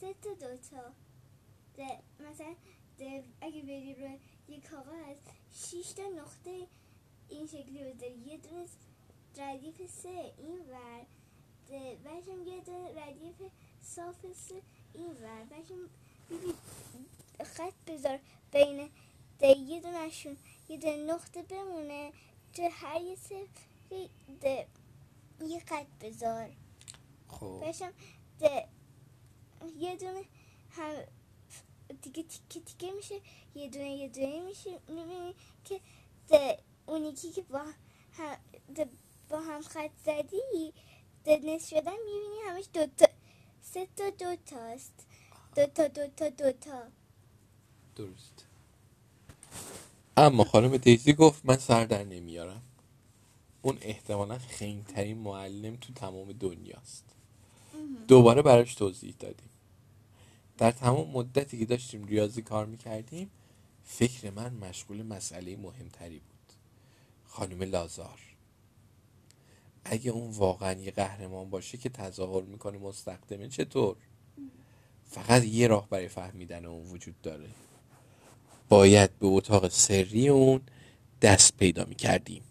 سه تا دو تا. مثلا اگه بری روی یه کاغذ شیش تا نقطه این شکلی بذاری یه دونه ردیف سه این ور بعدشم یه دونه ردیف صاف سه این ور. بعدشم ببین خط بذار بین یه دونشون یه دونه نقطه بمونه. تو هر یه سفری ده یه خط بذار. خب. باشم ده یه دونه هم دیگه تیکه تیکه میشه یه دونه یه دونه میشه می‌بینی که ده اون یکی که با هم, ده با هم خط زدی ده نصف شدن می‌بینی همش دوتا سه تا دو تاست. دو تا دو تا دو تا. درست. اما خانم دیزی گفت من سر در نمیارم. اون احتمالا خنگترین معلم تو تمام دنیاست. دوباره براش توضیح دادیم. در تمام مدتی که داشتیم ریاضی کار می‌کردیم فکر من مشغول مسئله مهمتری بود. خانم لازار. اگه اون واقعا یه قهرمان باشه که تظاهر می‌کنه مستخدمه چطور؟ فقط یه راه برای فهمیدن اون وجود داره. باید به اتاق سری اون دست پیدا می‌کردیم.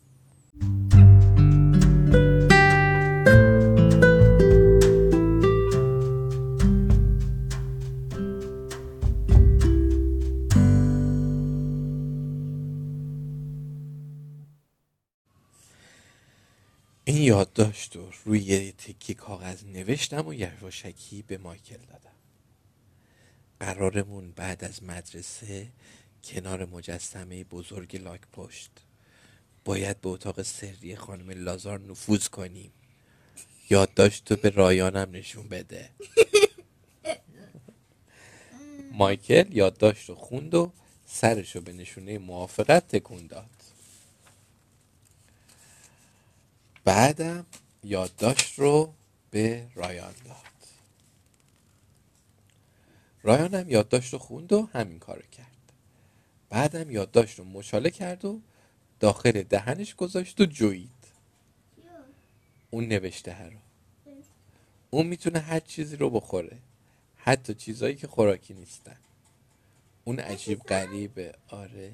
این یادداشت رو روی یه تکی کاغذ نوشتم و یواشکی به مایکل دادم. قرارمون بعد از مدرسه کنار مجسمه بزرگ لاک پشت. باید به اتاق سری خانم لازار نفوذ کنیم. یادداشت رو به رایانم نشون بده. مایکل یادداشت رو خوند و سرش رو به نشونه موافقت تکون داد. بعدم یادداشت رو به رایان داد. رایانم یادداشت رو خوند و همین کارو کرد. بعدم یادداشت رو مچاله کرد و داخل دهنش گذاشت و جوید اون نوشته رو. اون می‌تونه هر چیزی رو بخوره. حتی چیزایی که خوراکی نیستن. اون عجیب غریبه. آره.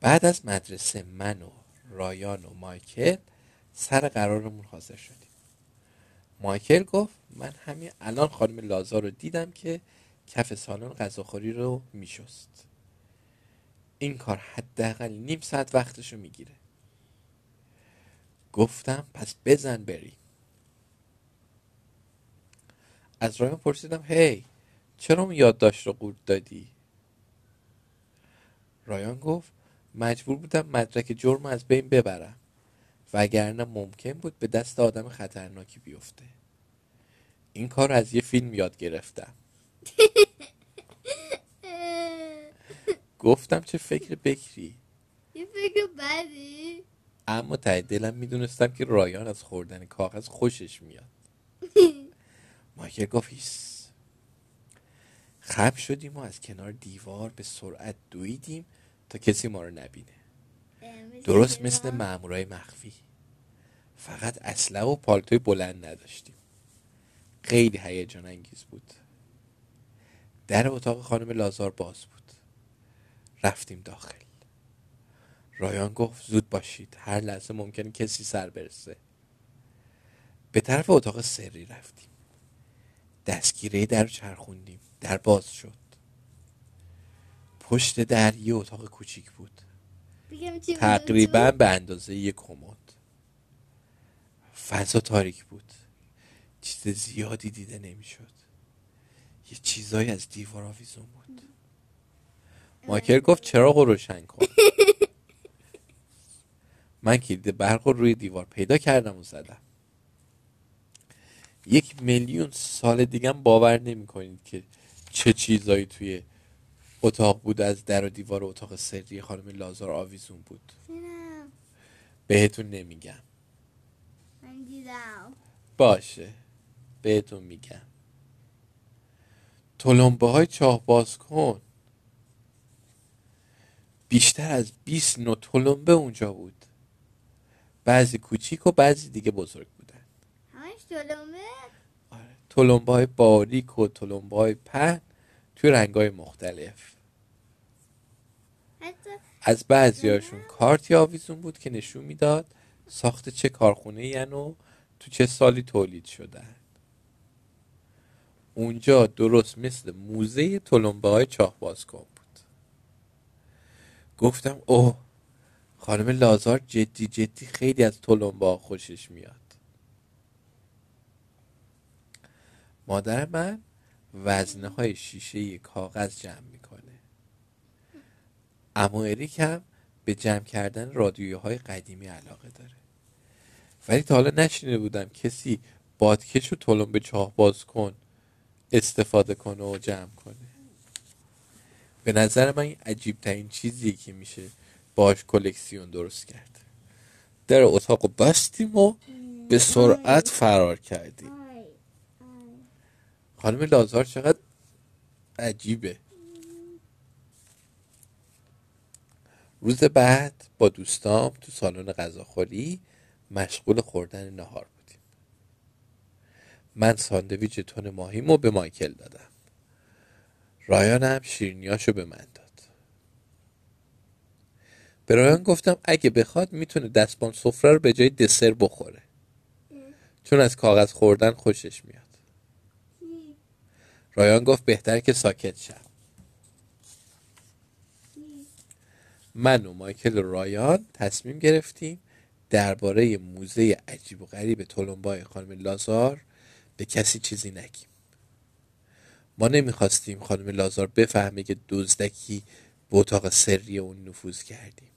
بعد از مدرسه من و رایان و مایکل سر قرارمون حاضر شدیم. مایکل گفت من همین الان خانم لازار رو دیدم که کف سالن غذاخوری رو میشست. این کار حداقل نیم ساعت وقتشو می‌گیره. گفتم پس بزن بری از رایان پرسیدم هی چرا اون یادداشت رو قورت دادی؟ رایان گفت مجبور بودم مدرک جرم از بین ببرم وگرنه ممکن بود به دست آدم خطرناکی بیفته. این کار از یه فیلم یاد گرفتم. گفتم چه فکر بکری؟ یه فکر بدی. اما ته دلم می‌دونستم که رایان از خوردن کاغذ خوشش میاد. مایکل گفت خم شدیم و از کنار دیوار به سرعت دویدیم تا کسی ما رو نبینه. درست مثل مامورای مخفی. فقط اسلحه و پالتوی بلند نداشتیم. خیلی هیجان انگیز بود. در اتاق خانم لازار باز بود. رفتیم داخل. رایان گفت زود باشید هر لحظه ممکنه کسی سر برسه. به طرف اتاق سری رفتیم. دستگیره در چرخوندیم در باز شد. پشت در یه اتاق کوچیک بود؟ تقریبا به اندازه یک کمد. فضا تاریک بود. چیز زیادی دیده نمی‌شد. یه چیزایی از دیوار آویزون بود. مایکل گفت چراغ رو روشن کن؟ من کلید برق رو روی دیوار پیدا کردم و زدم. یک میلیون سال دیگه باور نمی کنید که چه چیزایی توی اتاق بود از در و دیوار اتاق سری خانم لازار آویزون بود. بهتون نمیگم. باشه. بهتون میگم. تلمبه های چاه باز کن. بیشتر از 20 نوع تلمبه اونجا بود. بعضی کوچیک و بعضی دیگه بزرگ بودن. همش تلمبه؟ آره. تلمبه های باریک و تلمبه های پهن توی رنگ های مختلف. حتی از بعضیاشون کارتی آویزون بود که نشون می‌داد ساخت چه کارخونه ین و تو چه سالی تولید شدن. اونجا درست مثل موزه تلمبه های چاه باز کن بود. گفتم اوه خانم لازار جدی جدی خیلی از تلمبه ها خوشش میاد. مادر من وزنه های شیشه کاغذ جمع می‌کنه. اما اریک هم به جمع کردن رادیوهای قدیمی علاقه داره. ولی تا حالا نشینه بودم کسی بادکش و تلمبه چاه باز کن استفاده کنه و جمع کنه. به نظر من این عجیب ترین چیزیه که میشه باش کلکسیون درست کرد. در اتاق بستیم و به سرعت فرار کردیم. خانم لازار چقدر عجیبه. روز بعد با دوستام تو سالن غذاخوری مشغول خوردن نهار بودیم. من ساندویچ تون ماهیمو به مایکل دادم. رایان هم شیرنیاشو به من داد. به رایان گفتم اگه بخواد می‌تونه دستبان سفره رو به جای دسر بخوره. چون از کاغذ خوردن خوشش میاد. رایان گفت بهتر که ساکت شم. من و مایکل و رایان تصمیم گرفتیم درباره موزه عجیب و غریب تلمبای خانم لازار به کسی چیزی نگیم. ما نمی‌خواستیم خانم لازار بفهمه که دزدکی به اتاق سری اون نفوذ کردیم.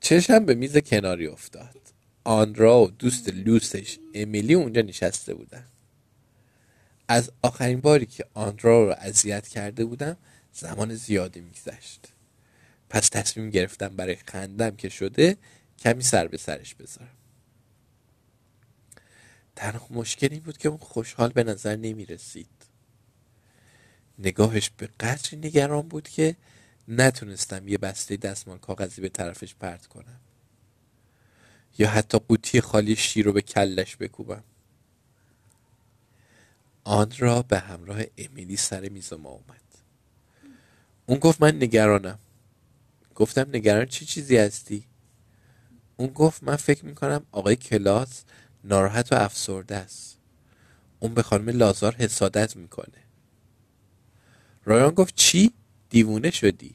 چشم به میز کناری افتاد. آندرا و دوست لوسش امیلی اونجا نشسته بودن. از آخرین باری که آندرا رو اذیت کرده بودم زمان زیادی میگذشت. پس تصمیم گرفتم برای خندم که شده کمی سر به سرش بذارم. تنها مشکل این بود که اون خوشحال به نظر نمی رسید نگاهش به قدری نگران بود که نتونستم یه بسته دستمال کاغذی به طرفش پرت کنم. یا حتی قوطی خالی شیر رو به کلش بکوبم. آن را به همراه امیلی سر میز ما اومد. اون گفت من نگرانم. گفتم نگران چه چی چیزی هستی اون گفت من فکر می‌کنم آقای کلاس ناراحت و افسرده است اون به خانم لازار حسادت می‌کنه رایان گفت چی؟ دیوونه شدی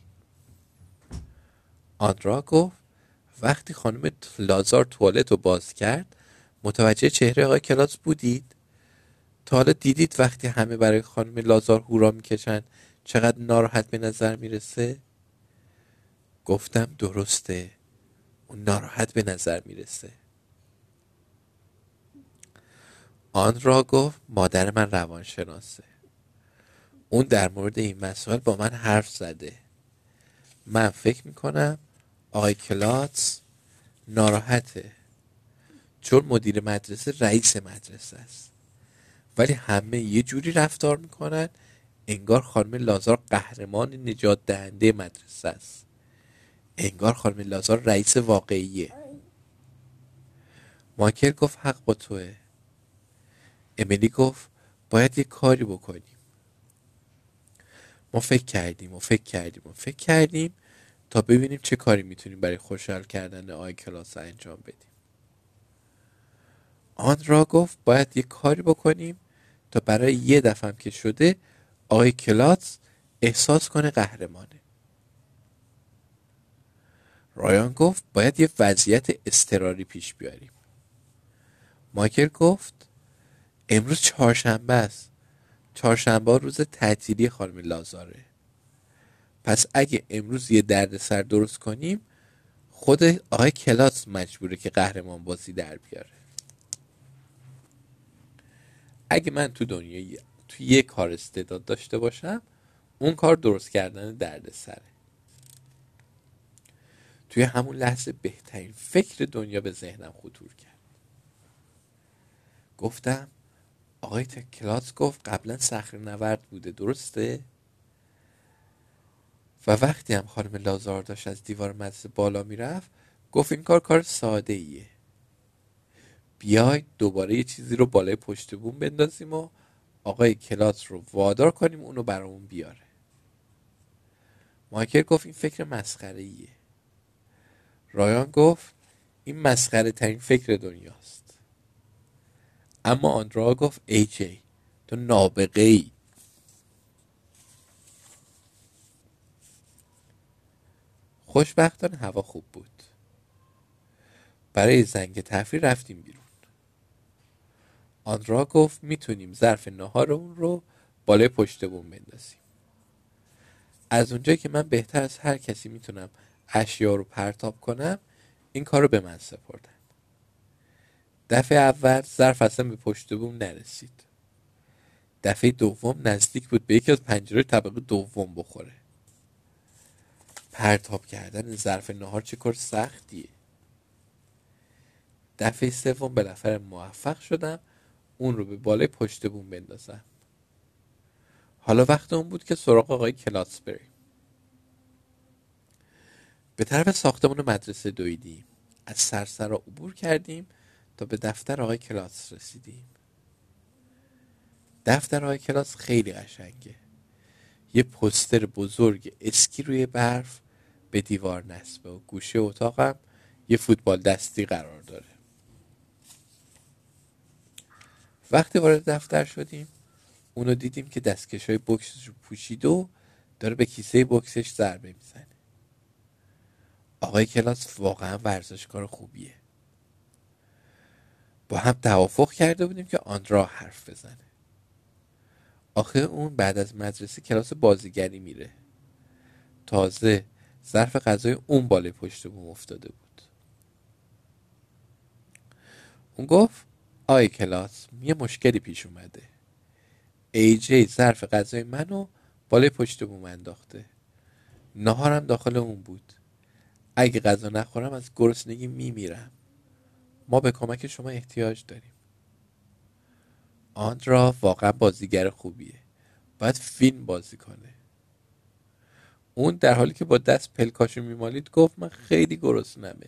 آندرا گفت وقتی خانم لازار توالت رو باز کرد متوجه چهره آقای کلاس بودید؟ تا حالا دیدید وقتی همه برای خانم لازار هورا می‌کشن چقدر ناراحت به نظر می‌رسه؟ گفتم درسته. اون ناراحت به نظر می‌رسه. آن را گفت مادر من روانشناسه. اون در مورد این مسائل با من حرف زده. من فکر می‌کنم آقای کلاتس ناراحته. چون مدیر مدرسه رئیس مدرسه است. ولی همه یه جوری رفتار می‌کنن انگار خانم لازار قهرمان نجات دهنده مدرسه است. انگار خانم لازار رئیس واقعیه. ماکر گفت حق با توه. امیلی گفت باید یه کاری بکنیم. ما فکر کردیم و فکر کردیم و فکر کردیم تا ببینیم چه کاری می‌تونیم برای خوشحال کردن آی کلاس انجام بدیم. آن را گفت باید یه کاری بکنیم تا برای یه دفعه که شده آقای کلاس احساس کنه قهرمانه. رایان گفت باید یه وضعیت استراری پیش بیاریم. مایکل گفت امروز چهارشنبه است. چهارشنبه روز تعطیلی خانم لازاره. پس اگه امروز یه درد سر درست کنیم خود آقای کلاس مجبوره که قهرمان بازی در بیاره. اگه من تو دنیا تو یه کار استعداد داشته باشم اون کار درست کردن درد سره توی همون لحظه بهترین فکر دنیا به ذهنم خطور کرد. گفتم آقای کلاس گفت قبلا سخر نورد بوده درسته؟ و وقتی هم خانم لازار داشت از دیوار مدرسه بالا می‌رفت گفت این کار کار ساده ایه بیاید دوباره یه چیزی رو بالای پشت بوم بندازیم و آقای کلاس رو وادار کنیم اونو برامون بیاره. مایکل گفت این فکر مسخره ایه رایان گفت این مسخره ترین فکر دنیاست. اما آندرا گفت ای جی تو نابغه ای خوشبختانه هوا خوب بود. برای زنگ تفریح رفتیم بیرون. آندرا گفت می‌تونیم ظرف نهارمون رو بالای پشت بوم بندازیم. از اونجایی که من بهتر از هر کسی می‌تونم اشیا رو پرتاب کنم این کار رو به من سپردن. دفعه اول ظرف اصلا به پشت بوم نرسید. دفعه دوم نزدیک بود به یکی از پنجره طبقه دوم بخوره. پرتاب کردن ظرف نهار چه کار سختیه. دفعه سوم بالاخره موفق شدم اون رو به بالای پشت بوم بندازم. حالا وقت اون بود که سراغ آقای کلاس بریم به طرف ساختمون مدرسه دویدیم. از سرسرا عبور کردیم تا به دفتر آقای کلاس رسیدیم. دفتر آقای کلاس خیلی قشنگه. یه پستر بزرگ اسکی روی برف به دیوار نصبه و گوشه اتاقم یه فوتبال دستی قرار داره. وقتی وارد دفتر شدیم اونو دیدیم که دستکش های بکسش رو پوشید و داره به کیسه بکسش ضربه می‌زنه. آقای کلاس واقعا ورزشکار خوبیه. با هم توافق کرده بودیم که آندرا حرف بزنه. آخه اون بعد از مدرسه کلاس بازیگری میره. تازه ظرف غذای اون بالای پشت بوم افتاده بود. اون گفت آی کلاس یه مشکلی پیش اومده. ای جی ظرف غذای منو بالای پشت بوم انداخته. نهارم داخل اون بود. اگه غذا نخورم از گرسنگی میمیرم. ما به کمک شما احتیاج داریم. آندرا واقعا بازیگر خوبیه. باید فیلم بازی کنه. اون در حالی که با دست پلکاشو میمالید گفت من خیلی گرسنمه.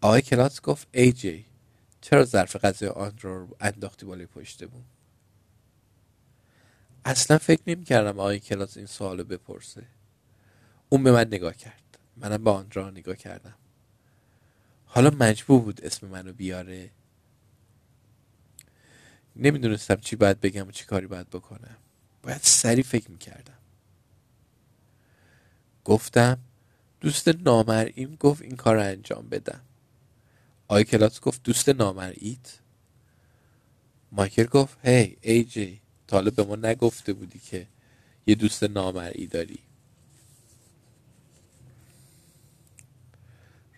آقای کلاس گفت ای جی چرا ظرف غذای آندرا رو انداختی بالای پشت بوم؟ اصلا فکر نمی کردم آقای کلاس این سوالو بپرسه. اون به من نگاه کرد. منم به آندرا نگاه کردم. حالا مجبور بود اسم منو بیاره. نمی‌دونستم چی باید بگم و چی کاری باید بکنم. باید سری فکر می‌کردم. گفتم دوست نامرئیم گفت این کار رو انجام بدم. آی کلاس گفت دوست نامرئیت؟ مایکل گفت هی ای جی تا به ما نگفته بودی که یه دوست نامرئی داری.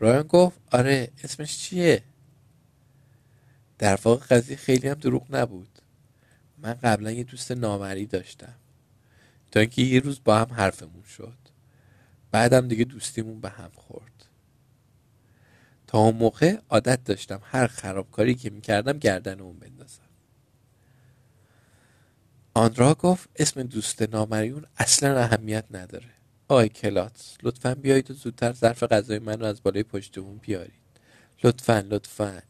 رایان گفت آره اسمش چیه؟ در واقع قضیه خیلی هم دروغ نبود. من قبلا یه دوست نامری داشتم. تا اینکه یه روز با هم حرفمون شد. بعدم دیگه دوستیمون به هم خورد. تا اون موقع عادت داشتم هر خرابکاری که می‌کردم گردن اون بندازم. آندرا گفت اسم دوست نامریون اصلا اهمیت نداره. آقای کلات لطفا بیایید و زودتر ظرف غذای منو از بالای پشتمون بیارید. لطفا لطفا.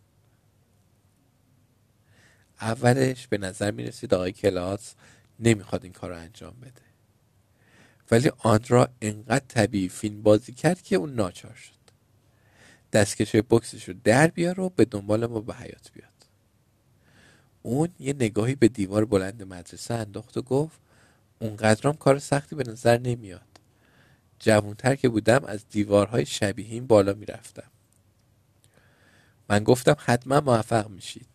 اولش به نظر می رسید آقای کلاس نمی‌خواد این کار رو انجام بده. ولی آندرا انقدر طبیعی فیلم بازی کرد که اون ناچار شد. دستکش بکسش رو در بیار و به دنبال ما به حیات بیاد. اون یه نگاهی به دیوار بلند مدرسه انداخت و گفت اونقدرام کار سختی به نظر نمیاد. جوانتر که بودم از دیوارهای شبیه این بالا می‌رفتم. من گفتم حتما موفق میشید.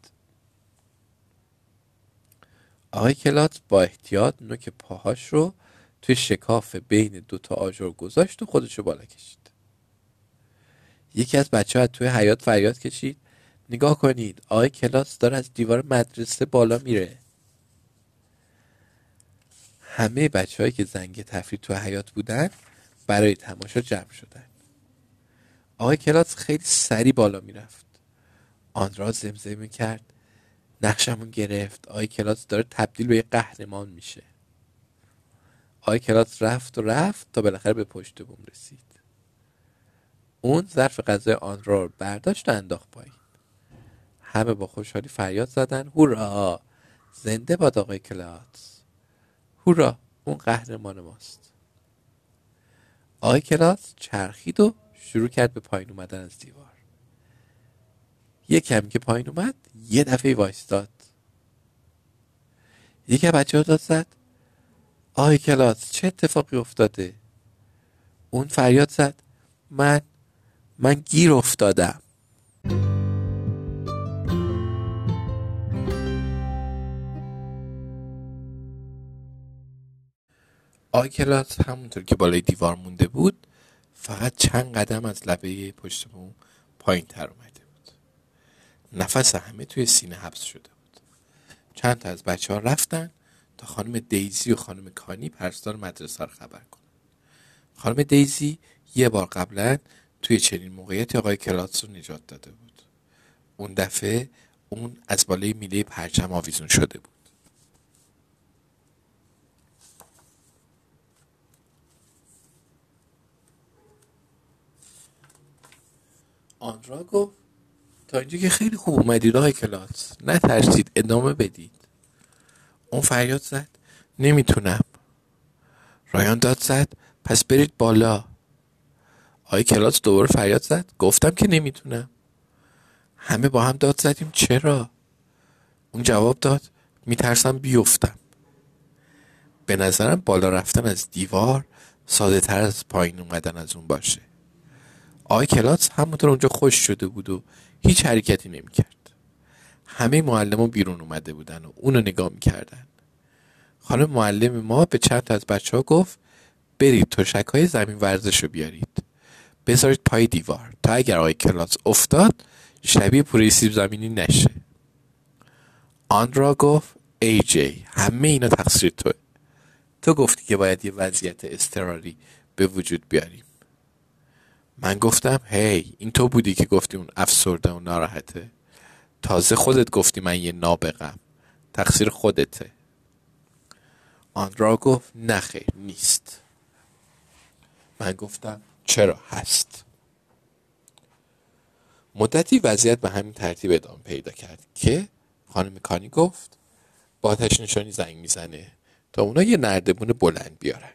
آقای کلات با احتیاط نوک پاهاش رو توی شکاف بین دوتا آجر گذاشت و خودش رو بالا کشید. یکی از بچه ها توی حیات فریاد کشید. نگاه کنید آقای کلاس داره از دیوار مدرسه بالا میره. همه بچه هایی که زنگ تفریح تو حیات بودن برای تماشا جمع شدن. آقای کلاس خیلی سری بالا می‌رفت. آن زمزمه کرد نقشمون گرفت. آقای کلاس داره تبدیل به یه قهرمان میشه. آقای کلاس رفت و رفت تا بالاخره به پشت بوم رسید. اون ظرف غذای آن رو برداشت و انداخت پایین. همه با خوشحالی فریاد زدن هورا! زنده باد آقای کلاس! هورا! اون قهرمان ماست! آقای کلاس چرخید و شروع کرد به پایین اومدن از دیوار. یه کمی که پایین اومد یه دفعه وایستاد. یکی بچه ها داد زد آقای کلاس چه اتفاقی افتاده؟ اون فریاد زد من من گیر افتادم. آقای کلاس همونطور که بالای دیوار مونده بود فقط چند قدم از لبه پشت بوم پایین تر اومده بود. نفس همه توی سینه حبس شده بود. چند تا از بچه ها رفتن تا خانم دیزی و خانم کانی پرستار مدرسه رو خبر کنن. خانم دیزی یه بار قبلا توی چنین موقعیتی آقای کلاس رو نجات داده بود. اون دفعه اون از بالای میله پرچم آویزون شده بود. آنرا گفت تا اینجا که خیلی خوب اومدید آقای کلاس نترسید ادامه بدید. اون فریاد زد نمی‌تونم. رایان داد زد پس برید بالا. آقای کلاس دوباره فریاد زد گفتم که نمی‌تونم. همه با هم داد زدیم چرا؟ اون جواب داد میترسم بیفتم. به نظرم بالا رفتن از دیوار ساده تر از پایین اومدن از اون باشه. آقای کلاس همونطور اونجا خوش شده بود و هیچ حرکتی نمی‌کرد. همه معلم بیرون اومده بودن و اونو نگاه می‌کردن. خانم معلم ما به چند تا از بچه ها گفت برید تشک های زمین ورزش رو بیارید. بذارید پای دیوار. تا اگر آقای کلاس افتاد شبیه پوره سیب زمینی نشه. آن را گفت ای جی همه اینا تقصیر توه. تو گفتی که باید یه وضعیت استراری به وجود بیاریم. من گفتم هی این تو بودی که گفتی اون افسرده و ناراحته؟ تازه خودت گفتی من یه نابغم. تقصیر خودته. آن را گفت نخیر نیست. من گفتم چرا هست؟ مدتی وضعیت به همین ترتیب ادامه پیدا کرد که خانم کانی گفت با آتش نشانی زنگ می‌زنه تا اونا یه نردبون بلند بیارن.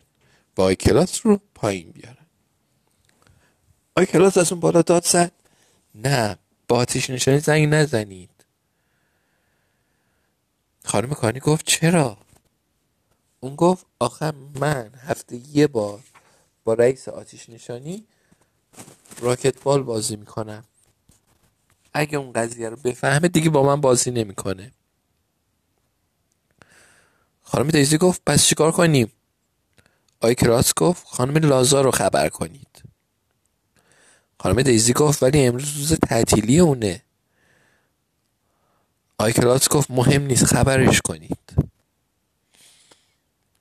با کلاس رو پایین بیارن. آی کلاس از اون بالا داد زد؟ نه. با آتش نشانی زنگ نزنید. خانم کانی گفت چرا؟ اون گفت آخه من هفته یه بار با رئیس آتیش نشانی راکت بال بازی می‌کنم. اگه اون قضیه رو بفهمه دیگه با من بازی نمی‌کنه. خانم دیزی گفت پس چیکار کنیم؟ آی کراس گفت خانم لازا رو خبر کنید. خانم دیزی گفت ولی امروز روز تعطیلی اونه. آی کلاس گفت مهم نیست خبرش کنید.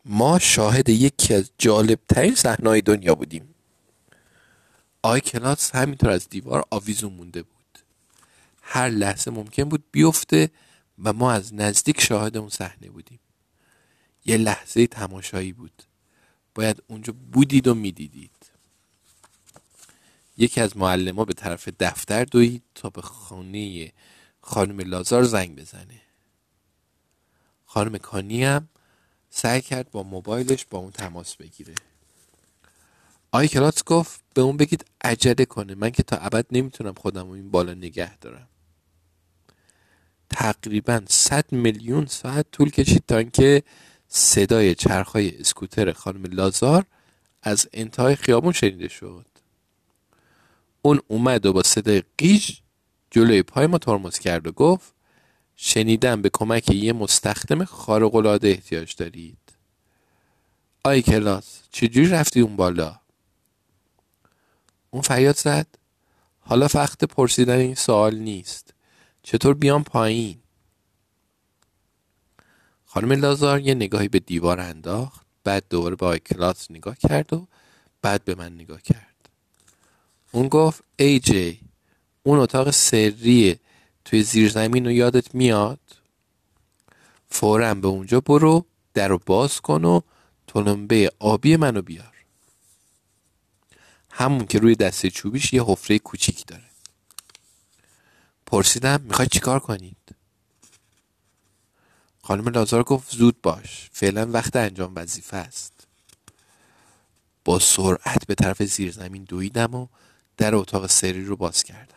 ما شاهد یکی از جالب ترین صحنه‌های دنیا بودیم. آی کلاس همینطور از دیوار آویزون مونده بود. هر لحظه ممکن بود بیفته و ما از نزدیک شاهد اون صحنه بودیم. یه لحظه تماشایی بود. باید اونجا بودید و می‌دیدید. یکی از معلم به طرف دفتر دوید تا به خانه خانم لازار زنگ بزنه. خانم کانی هم سعی کرد با موبایلش با اون تماس بگیره. آی کلاتس گفت به اون بگید عجله کنه. من که تا ابد نمی‌تونم خودم این بالا نگه دارم. تقریبا 100 میلیون ساعت طول کشید تا اینکه صدای چرخهای اسکوتر خانم لازار از انتهای خیابون شنیده شد. اون اومد و با صدای قیج جلوی پای ما ترمز کرد و گفت شنیدم به کمک یه مستخدم خارق‌العاده احتیاج دارید. آی کلاس چجوری رفتی اون بالا؟ اون فریاد زد حالا وقت پرسیدن این سوال نیست. چطور بیام پایین؟ خانم لازار یه نگاهی به دیوار انداخت بعد دوباره به آی کلاس نگاه کرد و بعد به من نگاه کرد. اون گفت ای جی اون اتاق سری توی زیرزمین رو یادت میاد؟ فورا به اونجا برو در رو باز کن و تلمبه آبی منو بیار. همون که روی دسته چوبیش یه حفره کوچیک داره. پرسیدم می‌خوای چیکار کنید؟ خانم لازار گفت زود باش. فعلا وقت انجام وظیفه است. با سرعت به طرف زیرزمین دویدم و در اتاق سری رو باز کردم.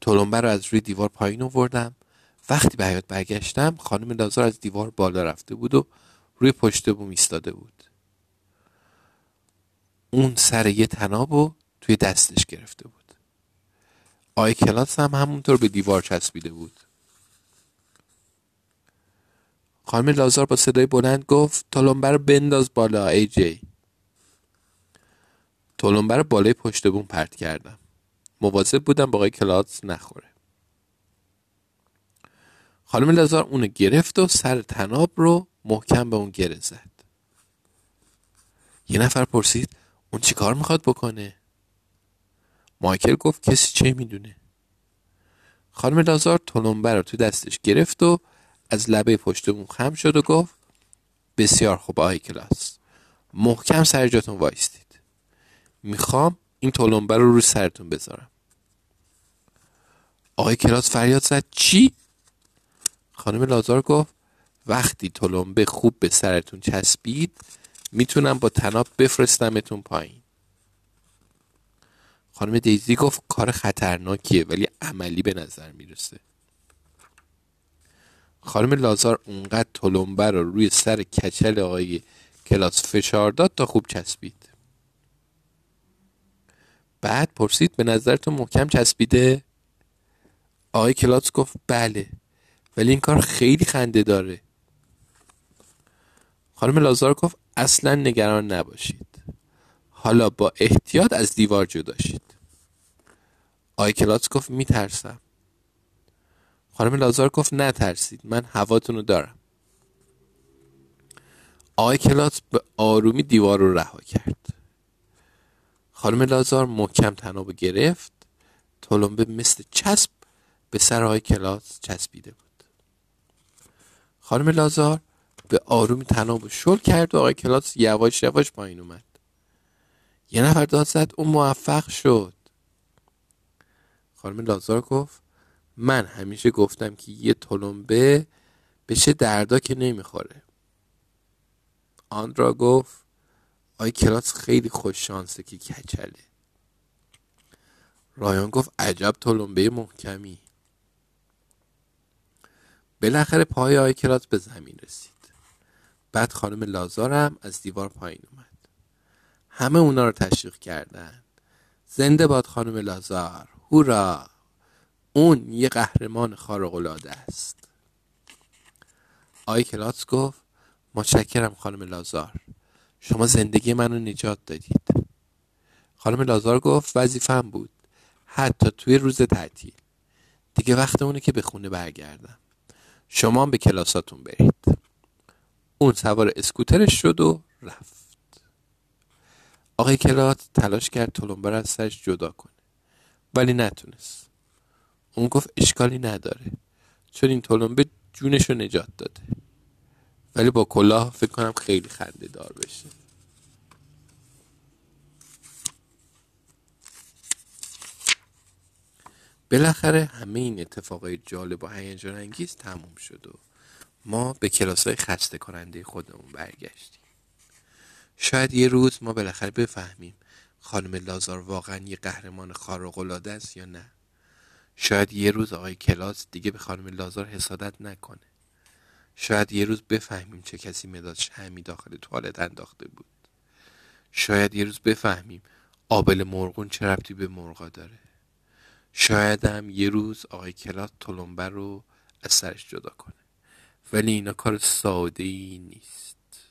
تلمبه رو از روی دیوار پایین آوردم. وقتی به حیات برگشتم خانم لازار از دیوار بالا رفته بود و روی پشت بوم ایستاده بود. اون سر یه تناب و توی دستش گرفته بود. آی کلاس هم همونطور به دیوار چسبیده بود. خانم لازار با صدای بلند گفت تلمبه رو بنداز بالا ای جی. تلمبه رو بالای پشت بوم پرت کردم. مواظب بودم با آقای کلاس نخوره. خانم لازار اونو گرفت و سر تناب رو محکم به اون گره زد. یه نفر پرسید اون چی کار می‌خواد بکنه؟ مایکل گفت کسی چه می‌دونه؟ خانم لازار تلمبه رو تو دستش گرفت و از لبه پشت اون خم شد و گفت بسیار خوب آقای کلاس. محکم سر جاتون وایستید. می‌خوام این تلمبه رو رو سرتون بذارم. آقای کلاس فریاد زد. چی؟ خانم لازار گفت وقتی تلمبه خوب به سرتون چسبید می‌تونم با تناب بفرستمتون پایین. خانم دیزی گفت کار خطرناکیه ولی عملی به نظر می‌رسه. خانم لازار اونقدر تلمبه رو روی سر کچل آقای کلاس فشار داد تا خوب چسبید. بعد پرسید به نظرتون محکم چسبیده؟ آقای کلاس گفت بله ولی این کار خیلی خنده داره. خانم لازار گفت اصلا نگران نباشید. حالا با احتیاط از دیوار جدا شید. آقای کلاس گفت میترسم. خانم لازار گفت نترسید من هواتون رو دارم. آقای کلاس به آرومی دیوار رو رها کرد. خانم لازار محکم تناب گرفت. تلمبه مثل چسب به سر آقای کلاس چسبیده بود. خانم لازار به آرومی تناب شل کرد و آقای کلاس یواش یواش پایین اومد. یه نفر داد زد اون موفق شد. خانم لازار گفت من همیشه گفتم که یه تلمبه به چه دردا که نمی‌خوره. آندرا گفت آی کلاس خیلی خوش شانسه که کچله. رایان گفت عجب تلمبه محکمی. بالاخره پای آی کلاس به زمین رسید. بعد خانم لازارم از دیوار پایین اومد. همه اونا رو تشویق کردن. زنده باد خانم لازار. هورا! اون یه قهرمان خارق است. آی کلاس گفت متشکرم خانم لازار. شما زندگی منو نجات دادید. خانم لازار گفت وظیفم بود. حتی توی روز تعطیل. دیگه وقت اونه که به خونه برگردم. شما به کلاساتون برید. اون سوار اسکوترش شد و رفت. آقای کلات تلاش کرد تلمبه از سرش جدا کنه. ولی نتونست. اون گفت اشکالی نداره. چون این تلمبه جونش رو نجات داده. ولی با کلاه فکر کنم خیلی خنده دار بشه. بالاخره همه این اتفاقای جالب و هیجان انگیز تموم شد و ما به کلاس های خسته کننده خودمون برگشتیم. شاید یه روز ما بالاخره بفهمیم خانم لازار واقعا یه قهرمان خارق العاده است یا نه. شاید یه روز آقای کلاس دیگه به خانم لازار حسادت نکنه. شاید یه روز بفهمیم چه کسی مداد شمی داخل توالت انداخته بود. شاید یه روز بفهمیم آبل مرغون چه ربطی به مرغا داره. شاید هم یه روز آقای کلاس تلمبه رو از سرش جدا کنه. ولی اینا کار ساده ای نیست.